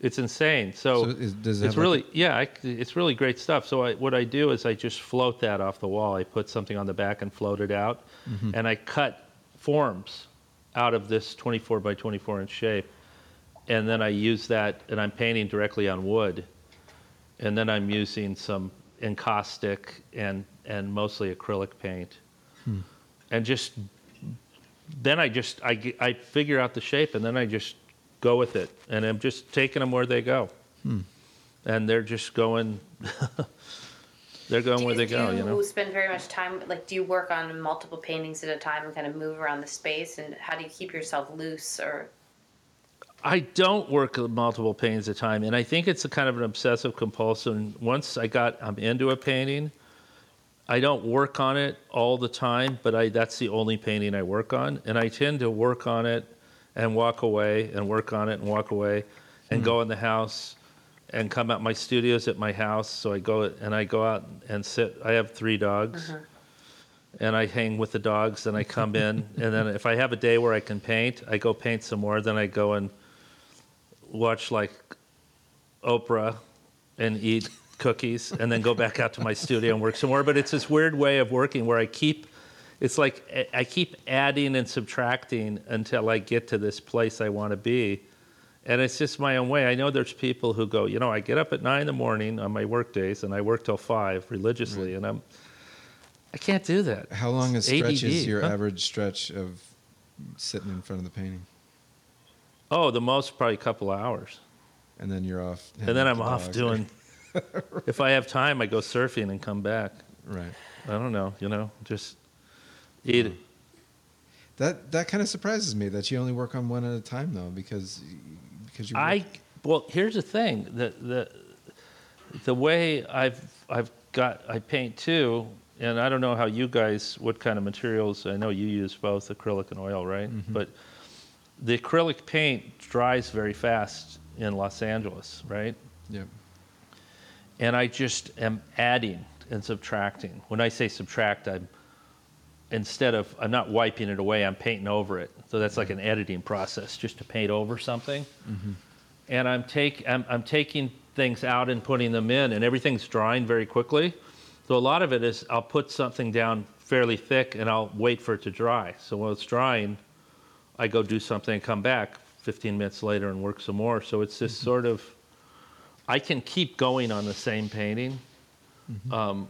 It's insane. So, So is- does it it's like, really yeah, I, it's really great stuff. So I, what I do is I just float that off the wall. I put something on the back and float it out, Mm-hmm. and I cut forms out of this 24 by 24 inch shape and then I use that, and I'm painting directly on wood, and then I'm using some encaustic and and mostly acrylic paint, and just then I just I I figure out the shape, and then I just go with it, and I'm just taking them where they go, and they're just going. (laughs) they're going Do where you, they go, do you know. spend very much time like do you work on multiple paintings at a time and kind of move around the space and how do you keep yourself loose or I don't work multiple paintings at a time, and I think it's a kind of an obsessive compulsive. And once I got, I'm into a painting. I don't work on it all the time, but I that's the only painting I work on, and I tend to work on it and walk away and work on it and walk away, and go hmm. in the house, and come out. My studio's at my house, so I go and I go out and sit. I have three dogs uh-huh. and I hang with the dogs and I come in (laughs) and then if I have a day where I can paint, I go paint some more, then I go and watch like Oprah and eat cookies and then go back out to my studio and work some more. But it's this weird way of working where I keep it's like I- keep adding and subtracting until I get to this place I want to be. And it's just my own way. I know there's people who go, you know, I get up at nine in the morning on my work days and I work till five religiously, and I'm, I can't do that. How long stretch is your huh? average stretch of sitting in front of the painting? Oh, the most probably a couple hours, And then you're off. and then I'm the off doing. (laughs) if I have time, I go surfing and come back. Right. I don't know, you know, just eat it. Um, that that kind of surprises me that you only work on one at a time though, because because you. I well, here's the thing the the the way I've I've got I paint too, and I don't know how you guys what kind of materials. I know you use both acrylic and oil, right? Mm-hmm. But the acrylic paint dries very fast in Los Angeles, right? Yep. and I just am adding and subtracting. When I say subtract, I'm instead of I'm not wiping it away, I'm painting over it. So that's like an editing process, just to paint over something. Mm-hmm. And I'm take I'm, I'm taking things out and putting them in, and everything's drying very quickly. So a lot of it is I'll put something down fairly thick, and I'll wait for it to dry. So while it's drying, I go do something and come back 15 minutes later and work some more. So it's this mm-hmm. sort of I can keep going on the same painting mm-hmm. um,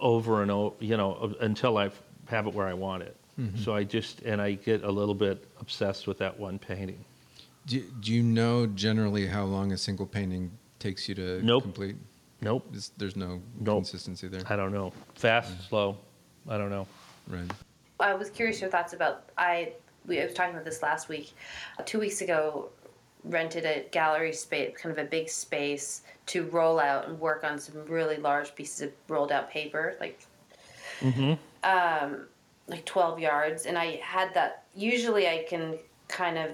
over and over, you know, uh, until I have it where I want it. Mm-hmm. So I just, and I get a little bit obsessed with that one painting. Do, do you know generally how long a single painting takes you to Nope. complete? Nope, Is- There's no Nope. consistency there. I don't know. Fast, mm. slow, I don't know. Right. I was curious your thoughts about I we I was talking about this last week. Two weeks ago, rented a gallery space, kind of a big space to roll out and work on some really large pieces of rolled out paper. Like, um, like 12 yards. And i had that usually i can kind of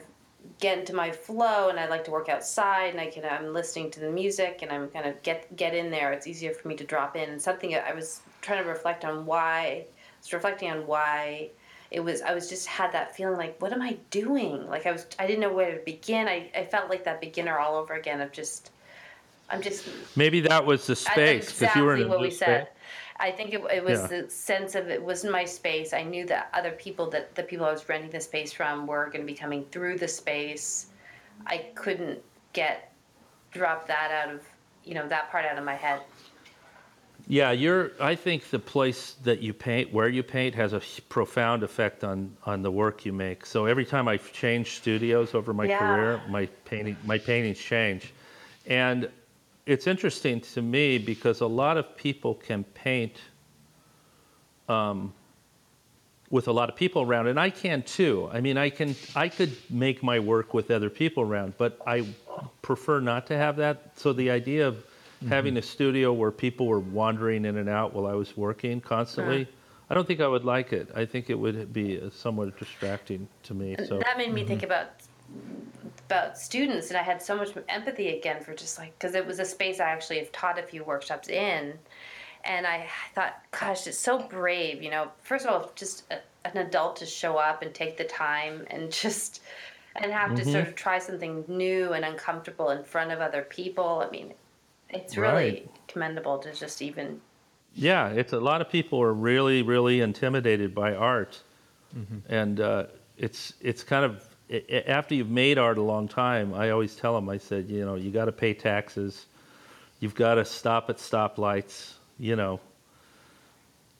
get into my flow and i like to work outside and i can i'm listening to the music and i'm kind of get get in there. It's easier for me to drop in. And something i was trying to reflect on why I was reflecting on why it was i was just had that feeling like what am i doing like i was i didn't know where to begin i, I felt like that beginner all over again of just i'm just Maybe that was the space because you were in exactly what we said. space. I think it, it was Yeah. the sense of it wasn't my space. I knew that other people that the people I was renting the space from were going to be coming through the space. I couldn't get drop that out of you know that part out of my head. Yeah, you're. I think the place that you paint, where you paint, has a profound effect on on the work you make. So every time I've changed studios over my Yeah. career, my painting, my paintings change, and it's interesting to me because a lot of people can paint um, with a lot of people around, and I can too. I mean, I can. I could make my work with other people around, but I prefer not to have that. So the idea of having a studio where people were wandering in and out while I was working constantly, I don't think I would like it. I think it would be uh, somewhat distracting to me. So that made me think about about students, and I had so much empathy again for just like because it was a space I actually have taught a few workshops in, and I thought, gosh, it's so brave. You know, first of all, just a, an adult to show up and take the time and (laughs) just and have to sort of try something new and uncomfortable in front of other people. I mean, it's really Right. commendable to just even yeah, it's a lot of people are really, really intimidated by art, and uh, it's it's kind of i- i- after you've made art a long time. I always tell them, I said, you know, you got to pay taxes, you've got to stop at stoplights, you know,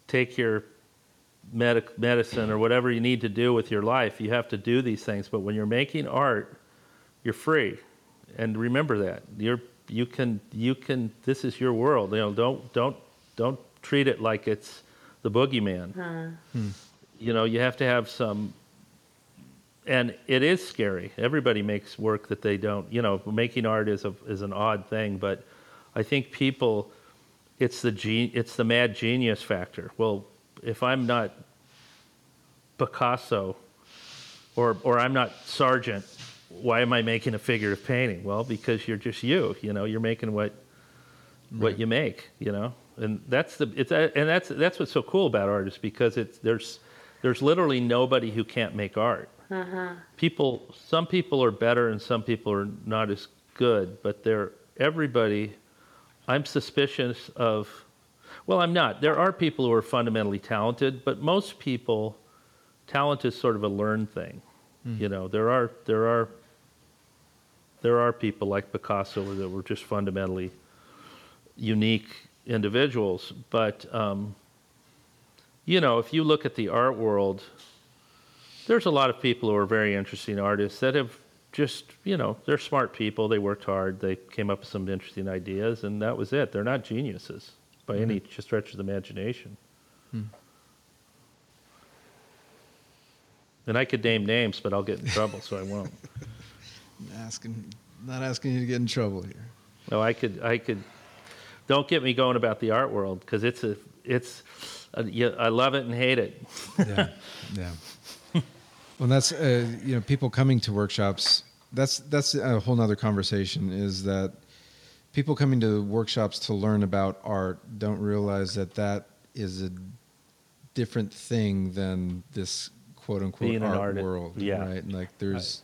take your medic- medicine or whatever you need to do with your life. You have to do these things, but when you're making art, you're free, and remember that you're you can you can this is your world. You know, don't don't don't treat it like it's the boogeyman. Hmm. You know, you have to have some. And it is scary. Everybody makes work that they don't. You know, making art is a is an odd thing, but I think people, it's the gen, it's the mad genius factor. Well, if I'm not Picasso, or or I'm not Sargent, why am I making a figurative painting? Well, because you're just you. You know, you're making what what you make. You know, and that's the it's and that's that's what's so cool about art is because it's there's there's literally nobody who can't make art. Uh-huh. People, some people are better and some people are not as good, but they're everybody. I'm suspicious of. Well, I'm not. There are people who are fundamentally talented, but most people, talent is sort of a learned thing. Hmm. You know, there are there are there are people like Picasso that were just fundamentally unique individuals. But um, you know, if you look at the art world, there's a lot of people who are very interesting artists that have just you know they're smart people. They worked hard. They came up with some interesting ideas, and that was it. They're not geniuses by any stretch of the imagination. And I could name names, but I'll get in trouble, so I won't. (laughs) Asking, not asking you to get in trouble here. No, I could, I could. Don't get me going about the art world because it's a, it's, a, yeah, I love it and hate it. yeah, yeah. Well, that's uh, you know people coming to workshops. That's that's a whole nother conversation. Is that people coming to workshops to learn about art don't realize that that is a different thing than this quote unquote Being art world. yeah. right. And like there's.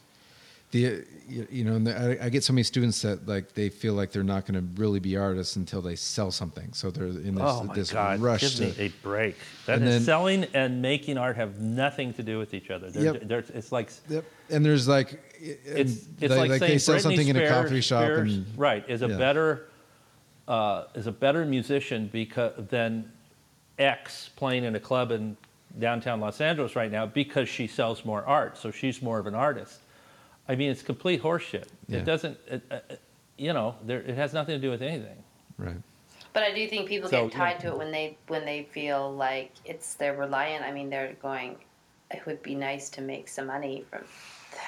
The you know, and the, I, I get so many students that like they feel like they're not going to really be artists until they sell something. So they're in this, oh my this God! rush Give to, me a break. That And then- selling and making art have nothing to do with each other. They're, Yep. they're, it's like Yep. And there's like, it's it's they, like, saying they sell something in a coffee shop, Spears, and right is a yeah. better uh, is a better musician because than X playing in a club in downtown Los Angeles right now because she sells more art, so she's more of an artist. I mean, it's complete horseshit. Yeah. It doesn't, it, uh, uh, you know, there, it has nothing to do with anything. right. But I do think people So, get tied yeah. to it when they when they feel like it's they're reliant. I mean, they're going. It would be nice to make some money from. Yeah,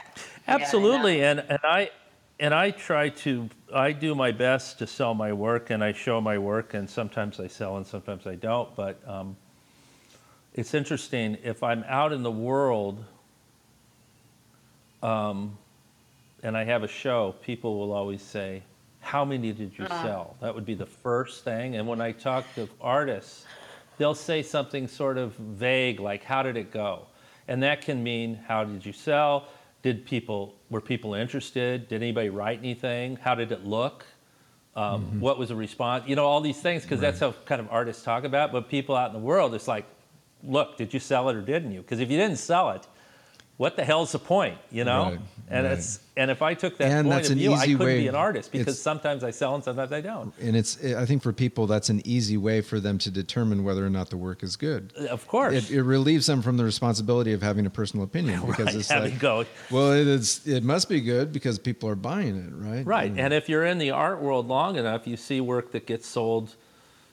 I know. Absolutely, and and I and I try to I do my best to sell my work, and I show my work, and sometimes I sell and sometimes I don't. But um, it's interesting if I'm out in the world um, and I have a show, people will always say, How many did you sell? That would be the first thing. And when I talk to artists, they'll say something sort of vague like, How did it go? And that can mean, How did you sell? Did people, were people interested? Did anybody write anything? How did it look? Um, What was the response? You know, all these things, because that's how kind of artists talk about. But people out in the world, it's like, look, did you sell it or didn't you? Because if you didn't sell it, what the hell's the point, you know? Right, and right. it's and if I took that And point of view, I couldn't way- be an artist because it's- sometimes I sell and sometimes I don't. And it's I think for people that's an easy way for them to determine whether or not the work is good. Of course, It, it relieves them from the responsibility of having a personal opinion (laughs) because Right, it's like, go- well, it is. It must be good because people are buying it, right? right. And- And if you're in the art world long enough, you see work that gets sold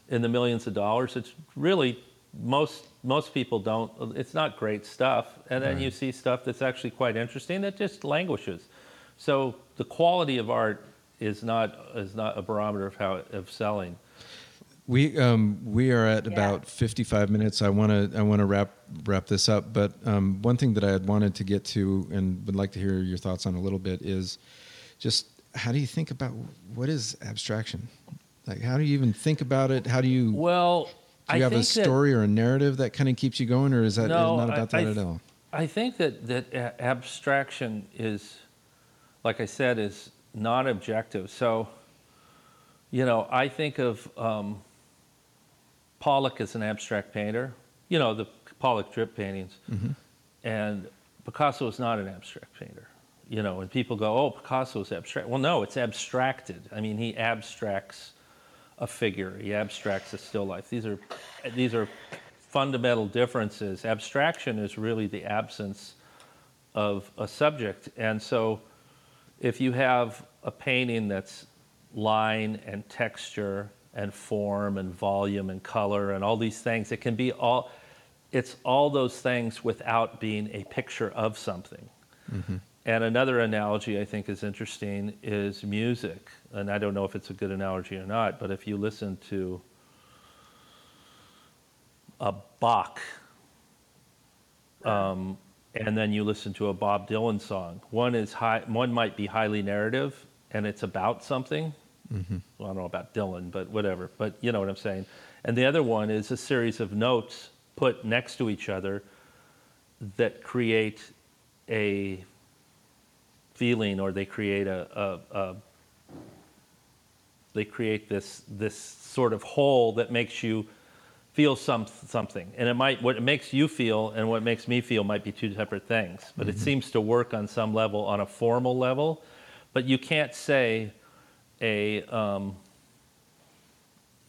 in the millions of dollars. It's really most most people don't. It's not great stuff, and then you see stuff that's actually quite interesting that just languishes. So the quality of art is not is not a barometer of how of selling. We um, we are at Yeah. about 55 minutes. I want to I want to wrap wrap this up, but um, one thing that I had wanted to get to and would like to hear your thoughts on a little bit is just how do you think about what is abstraction? Like how do you even think about it? How do you Well, do you I have a think that- story or a narrative that kind of keeps you going, or is that No, not about I- that I at all? I think that that abstraction is, like I said, is not objective. So, you know, I think of um, Pollock as an abstract painter. You know, the Pollock drip paintings, and Picasso is not an abstract painter. You know, and people go, "Oh, Picasso is abstract." Well, no, it's abstracted. I mean, he abstracts a figure. He abstracts a still life. These are these are fundamental differences. Abstraction is really the absence of a subject, and so if you have a painting that's line and texture and form and volume and color and all these things, it can be all. It's all those things without being a picture of something. Mm-hmm. And another analogy I think is interesting is music. And I don't know if it's a good analogy or not, but if you listen to a Bach, um, and then you listen to a Bob Dylan song, one is high, one might be highly narrative, and it's about something. Well, I don't know about Dylan, but whatever. But you know what I'm saying. And the other one is a series of notes put next to each other that create a feeling or they create a, a, a they create this this sort of whole that makes you feel some something. And it might what it makes you feel and what makes me feel might be two separate things. But it seems to work on some level on a formal level. But you can't say a um,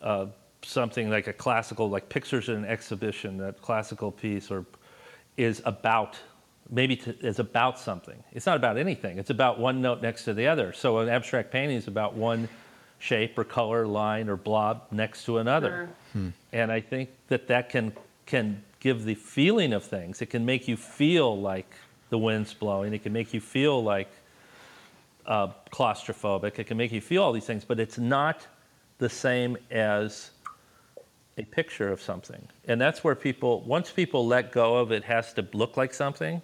uh, something like a classical like pictures in an exhibition that classical piece or is about maybe to, is about something. It's not about anything. It's about one note next to the other. So an abstract painting is about one shape or color line or blob next to another. And i think that that can can give the feeling of things. It can make you feel like the wind's blowing. It can make you feel like uh, claustrophobic. It can make you feel all these things but it's not the same as a picture of something. And that's where people, once people let go of it has to look like something,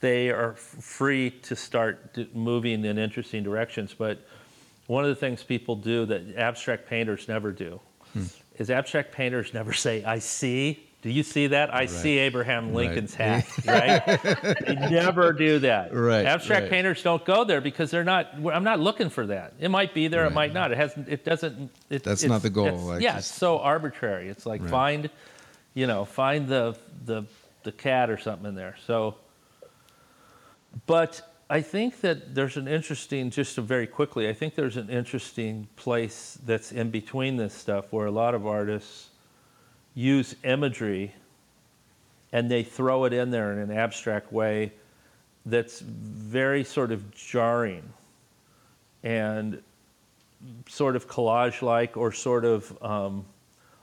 they are free to start moving in interesting directions. But one of the things people do that abstract painters never do hmm. is abstract painters never (laughs) say, I see. Do you see that? I see Abraham Lincoln's (laughs) hat, right? they never do that. Right, Abstract right. painters don't go there because they're not. I'm not looking for that. It might be there. It might not. It hasn't. It doesn't. It, That's it's- not the goal, it's- like, yeah, just- it's so arbitrary. It's like Right. find, you know, find the the the cat or something in there. So, but I think that there's an interesting, just very quickly, I think there's an interesting place that's in between this stuff where a lot of artists use imagery and they throw it in there in an abstract way that's very sort of jarring and sort of collage like or sort of um,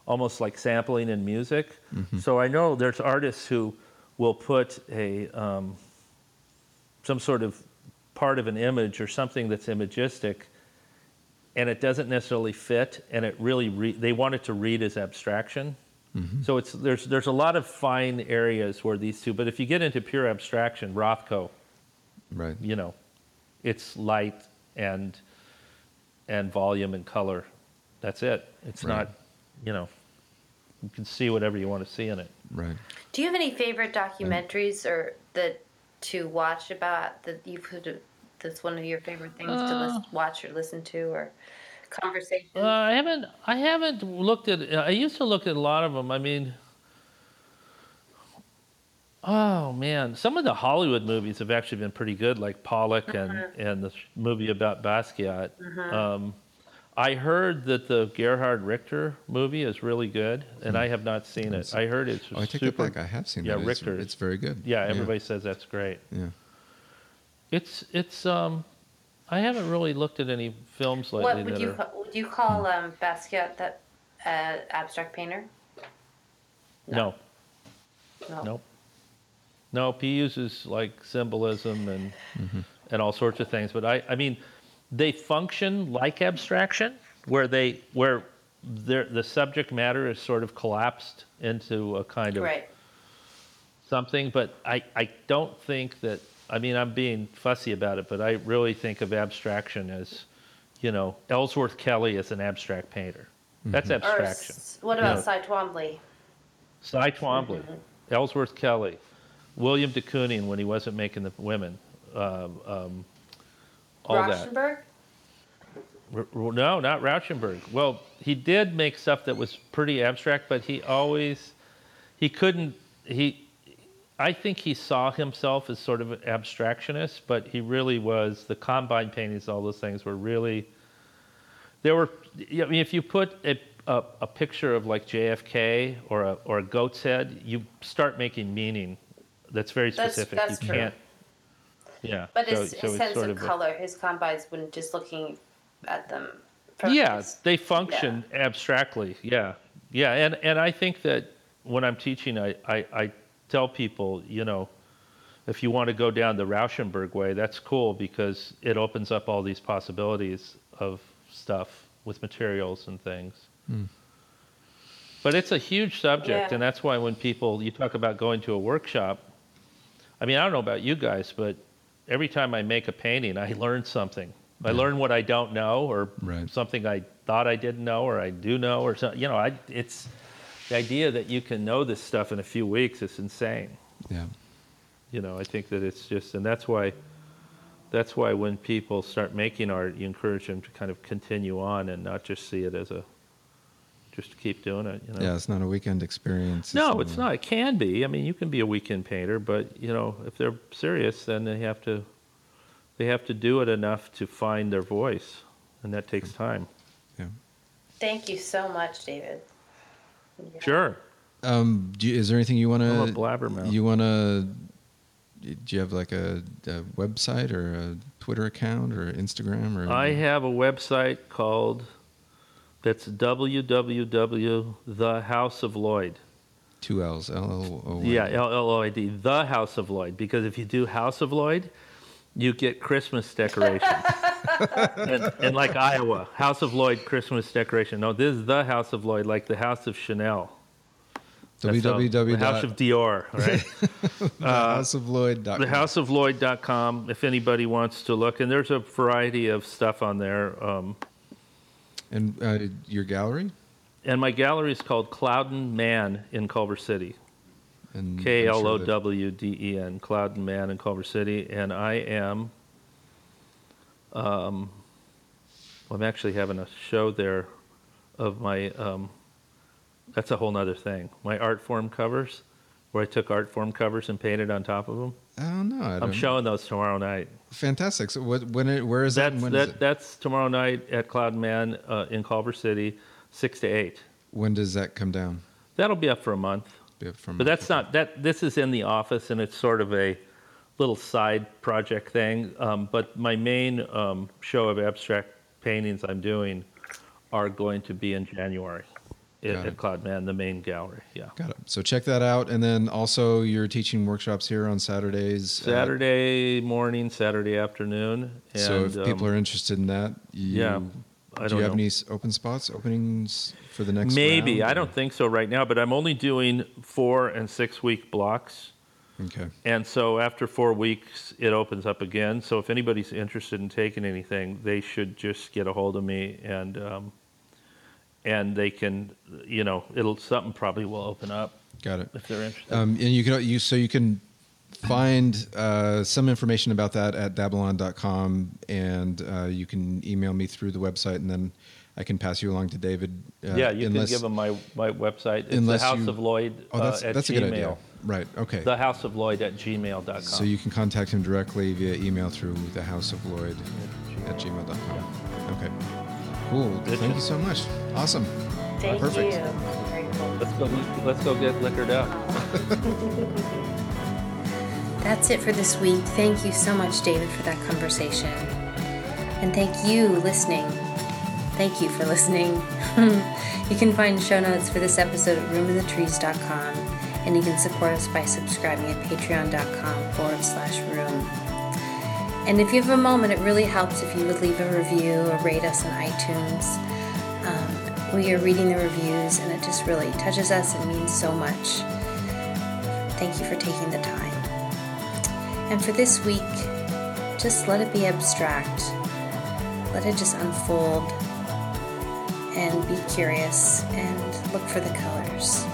almost like sampling in music. So I know there's artists who will put a um, some sort of part of an image or something that's imagistic and it doesn't necessarily fit and it really re- they want it to read as abstraction mm-hmm. So it's there's there's a lot of fine areas where these two. But if you get into pure abstraction, Rothko, Right. you know, it's light and and volume and color. That's it. It's Right. not, you know, you can see whatever you want to see in it. Right. Do you have any favorite documentaries or that to watch about that you could that's one of your favorite things to Uh. listen, watch or listen to or conversation? Uh, I haven't. I haven't looked at. I used to look at a lot of them. I mean, oh man, some of the Hollywood movies have actually been pretty good, like Pollock and and the movie about Basquiat. Um, I heard that the Gerhard Richter movie is really good, and I have not seen it. I heard it's Oh, I take super. that back. I have seen it. Yeah, that. It's- Richter. It's, very good. Yeah, everybody says that's great. Yeah. It's it's. Um, I haven't really looked at any films lately what would that you are. ca- would you call um, Basquiat that uh, abstract painter? no. No. Nope. Nope. He uses like symbolism and and all sorts of things. But I, I mean, they function like abstraction, where they where the subject matter is sort of collapsed into a kind of Right. something. But I, I don't think that. I mean, I'm being fussy about it, but I really think of abstraction as, you know, Ellsworth Kelly is an abstract painter. That's abstraction. s- what about Yeah. Cy Twombly? Cy Twombly, Ellsworth Kelly, William de Kooning when he wasn't making the women, um, um, all that. Rauschenberg? R- r- no, not Rauschenberg. Well, he did make stuff that was pretty abstract, but he always he couldn't he. I think he saw himself as sort of an abstractionist, but he really was. The combine paintings, all those things were really. There were. I mean, if you put a, a, a picture of like JFK or a or a goat's head, you start making meaning. That's very That's- specific. that's you true. can't. Yeah. But so- his, so his it's sense sort of a- color, his combines, when just looking at them. from yeah his- they function abstractly yeah yeah and and i think that when i'm teaching I, I i tell people you know if you want to go down the rauschenberg way that's cool because it opens up all these possibilities of stuff with materials and things hmm. but it's a huge subject Yeah. and that's why when people you talk about going to a workshop i mean i don't know about you guys but every time i make a painting i (laughs) learn something i learn what i don't know or Right. something i thought i didn't know or i do know or you know I, it's the idea that you can know this stuff in a few weeks is insane Yeah. you know i think that it's just and that's why that's why when people start making art you encourage them to kind of continue on and not just see it as a just to keep doing it you know Yeah. It's not a weekend experience. no it's not it can be i mean you can be a weekend painter but you know if they're serious then they have to they have to do it enough to find their voice and that takes time Yeah. Thank you so much, David. sure Um, do you, is there anything you want I'm a to? blabbermouth. You want to? Do you have like a, a website or a Twitter account or Instagram or? I have a website called that's www.thehouseoflloyd. two L's. L L O. Y. Yeah, L L O I D, The House of Lloyd. Because if you do House of Lloyd, you get Christmas decorations. (laughs) and, and like Iowa, House of Lloyd Christmas decoration. No, this is The House of Lloyd, like the House of Chanel. Www. The House of Dior, (laughs) right? houseoflloyd.com. thehouseoflloyd.com if anybody wants to look. And there's a variety of stuff on there. Um, And uh, your gallery. and my gallery is called Klowden Mann in Culver City. K L O W D E N, Klowden Mann in Culver City, and I am. Um, I'm actually having a show there, of my. Um, that's a whole nother thing. My Artforum covers, where I took Artforum covers and painted on top of them. I don't know. I don't I'm showing those tomorrow night. Fantastic. So what? When? It, where is that? That's when that. is it? That's tomorrow night at Klowden Mann uh, in Culver City, six to eight. When does that come down? That'll be up for a month. Be up From But that's not that. This is in the office, and it's sort of a little side project thing. Um, but my main um, show of abstract paintings I'm doing are going to be in January Got at it. Klowden Mann, the main gallery. Yeah, Got it. So check that out, and then also you're teaching workshops here on Saturdays. uh, Saturday morning, Saturday afternoon. And, so if people um, are interested in that, you, yeah. I Do don't you have know. any s- open spots, openings for the next Maybe round, I don't think so right now, but I'm only doing four and six week blocks. Okay. And so after four weeks, it opens up again. So if anybody's interested in taking anything, they should just get a hold of me and um, and they can, you know, it'll something probably will open up Got it. if they're interested. Um, and you can you so you can find uh, some information about that at dabalon.com and uh, you can email me through the website and then I can pass you along to David. Uh, yeah, you unless- can give them my, my website. It's unless the House you- of Lloyd Oh, that's uh, at that's a good idea. Right. Okay. The House of Lloyd at gmail.com. So you can contact him directly via email through the House of Lloyd at gmail.com. Okay. Cool. Good Thank job. you so much. Awesome. Thank Perfect. you. Cool. let's go. Let's go get liquored up. (laughs) That's it for this week. Thank you so much, David, for that conversation. And thank you, listening. Thank you for listening. (laughs) you can find show notes for this episode at roominthetrees.com, and you can support us by subscribing at patreon.com forward slash room. And if you have a moment, it really helps if you would leave a review or rate us on iTunes. Um, we are reading the reviews, and it just really touches us and means so much. Thank you for taking the time. And for this week, just let it be abstract. Let it just unfold and be curious and look for the colors.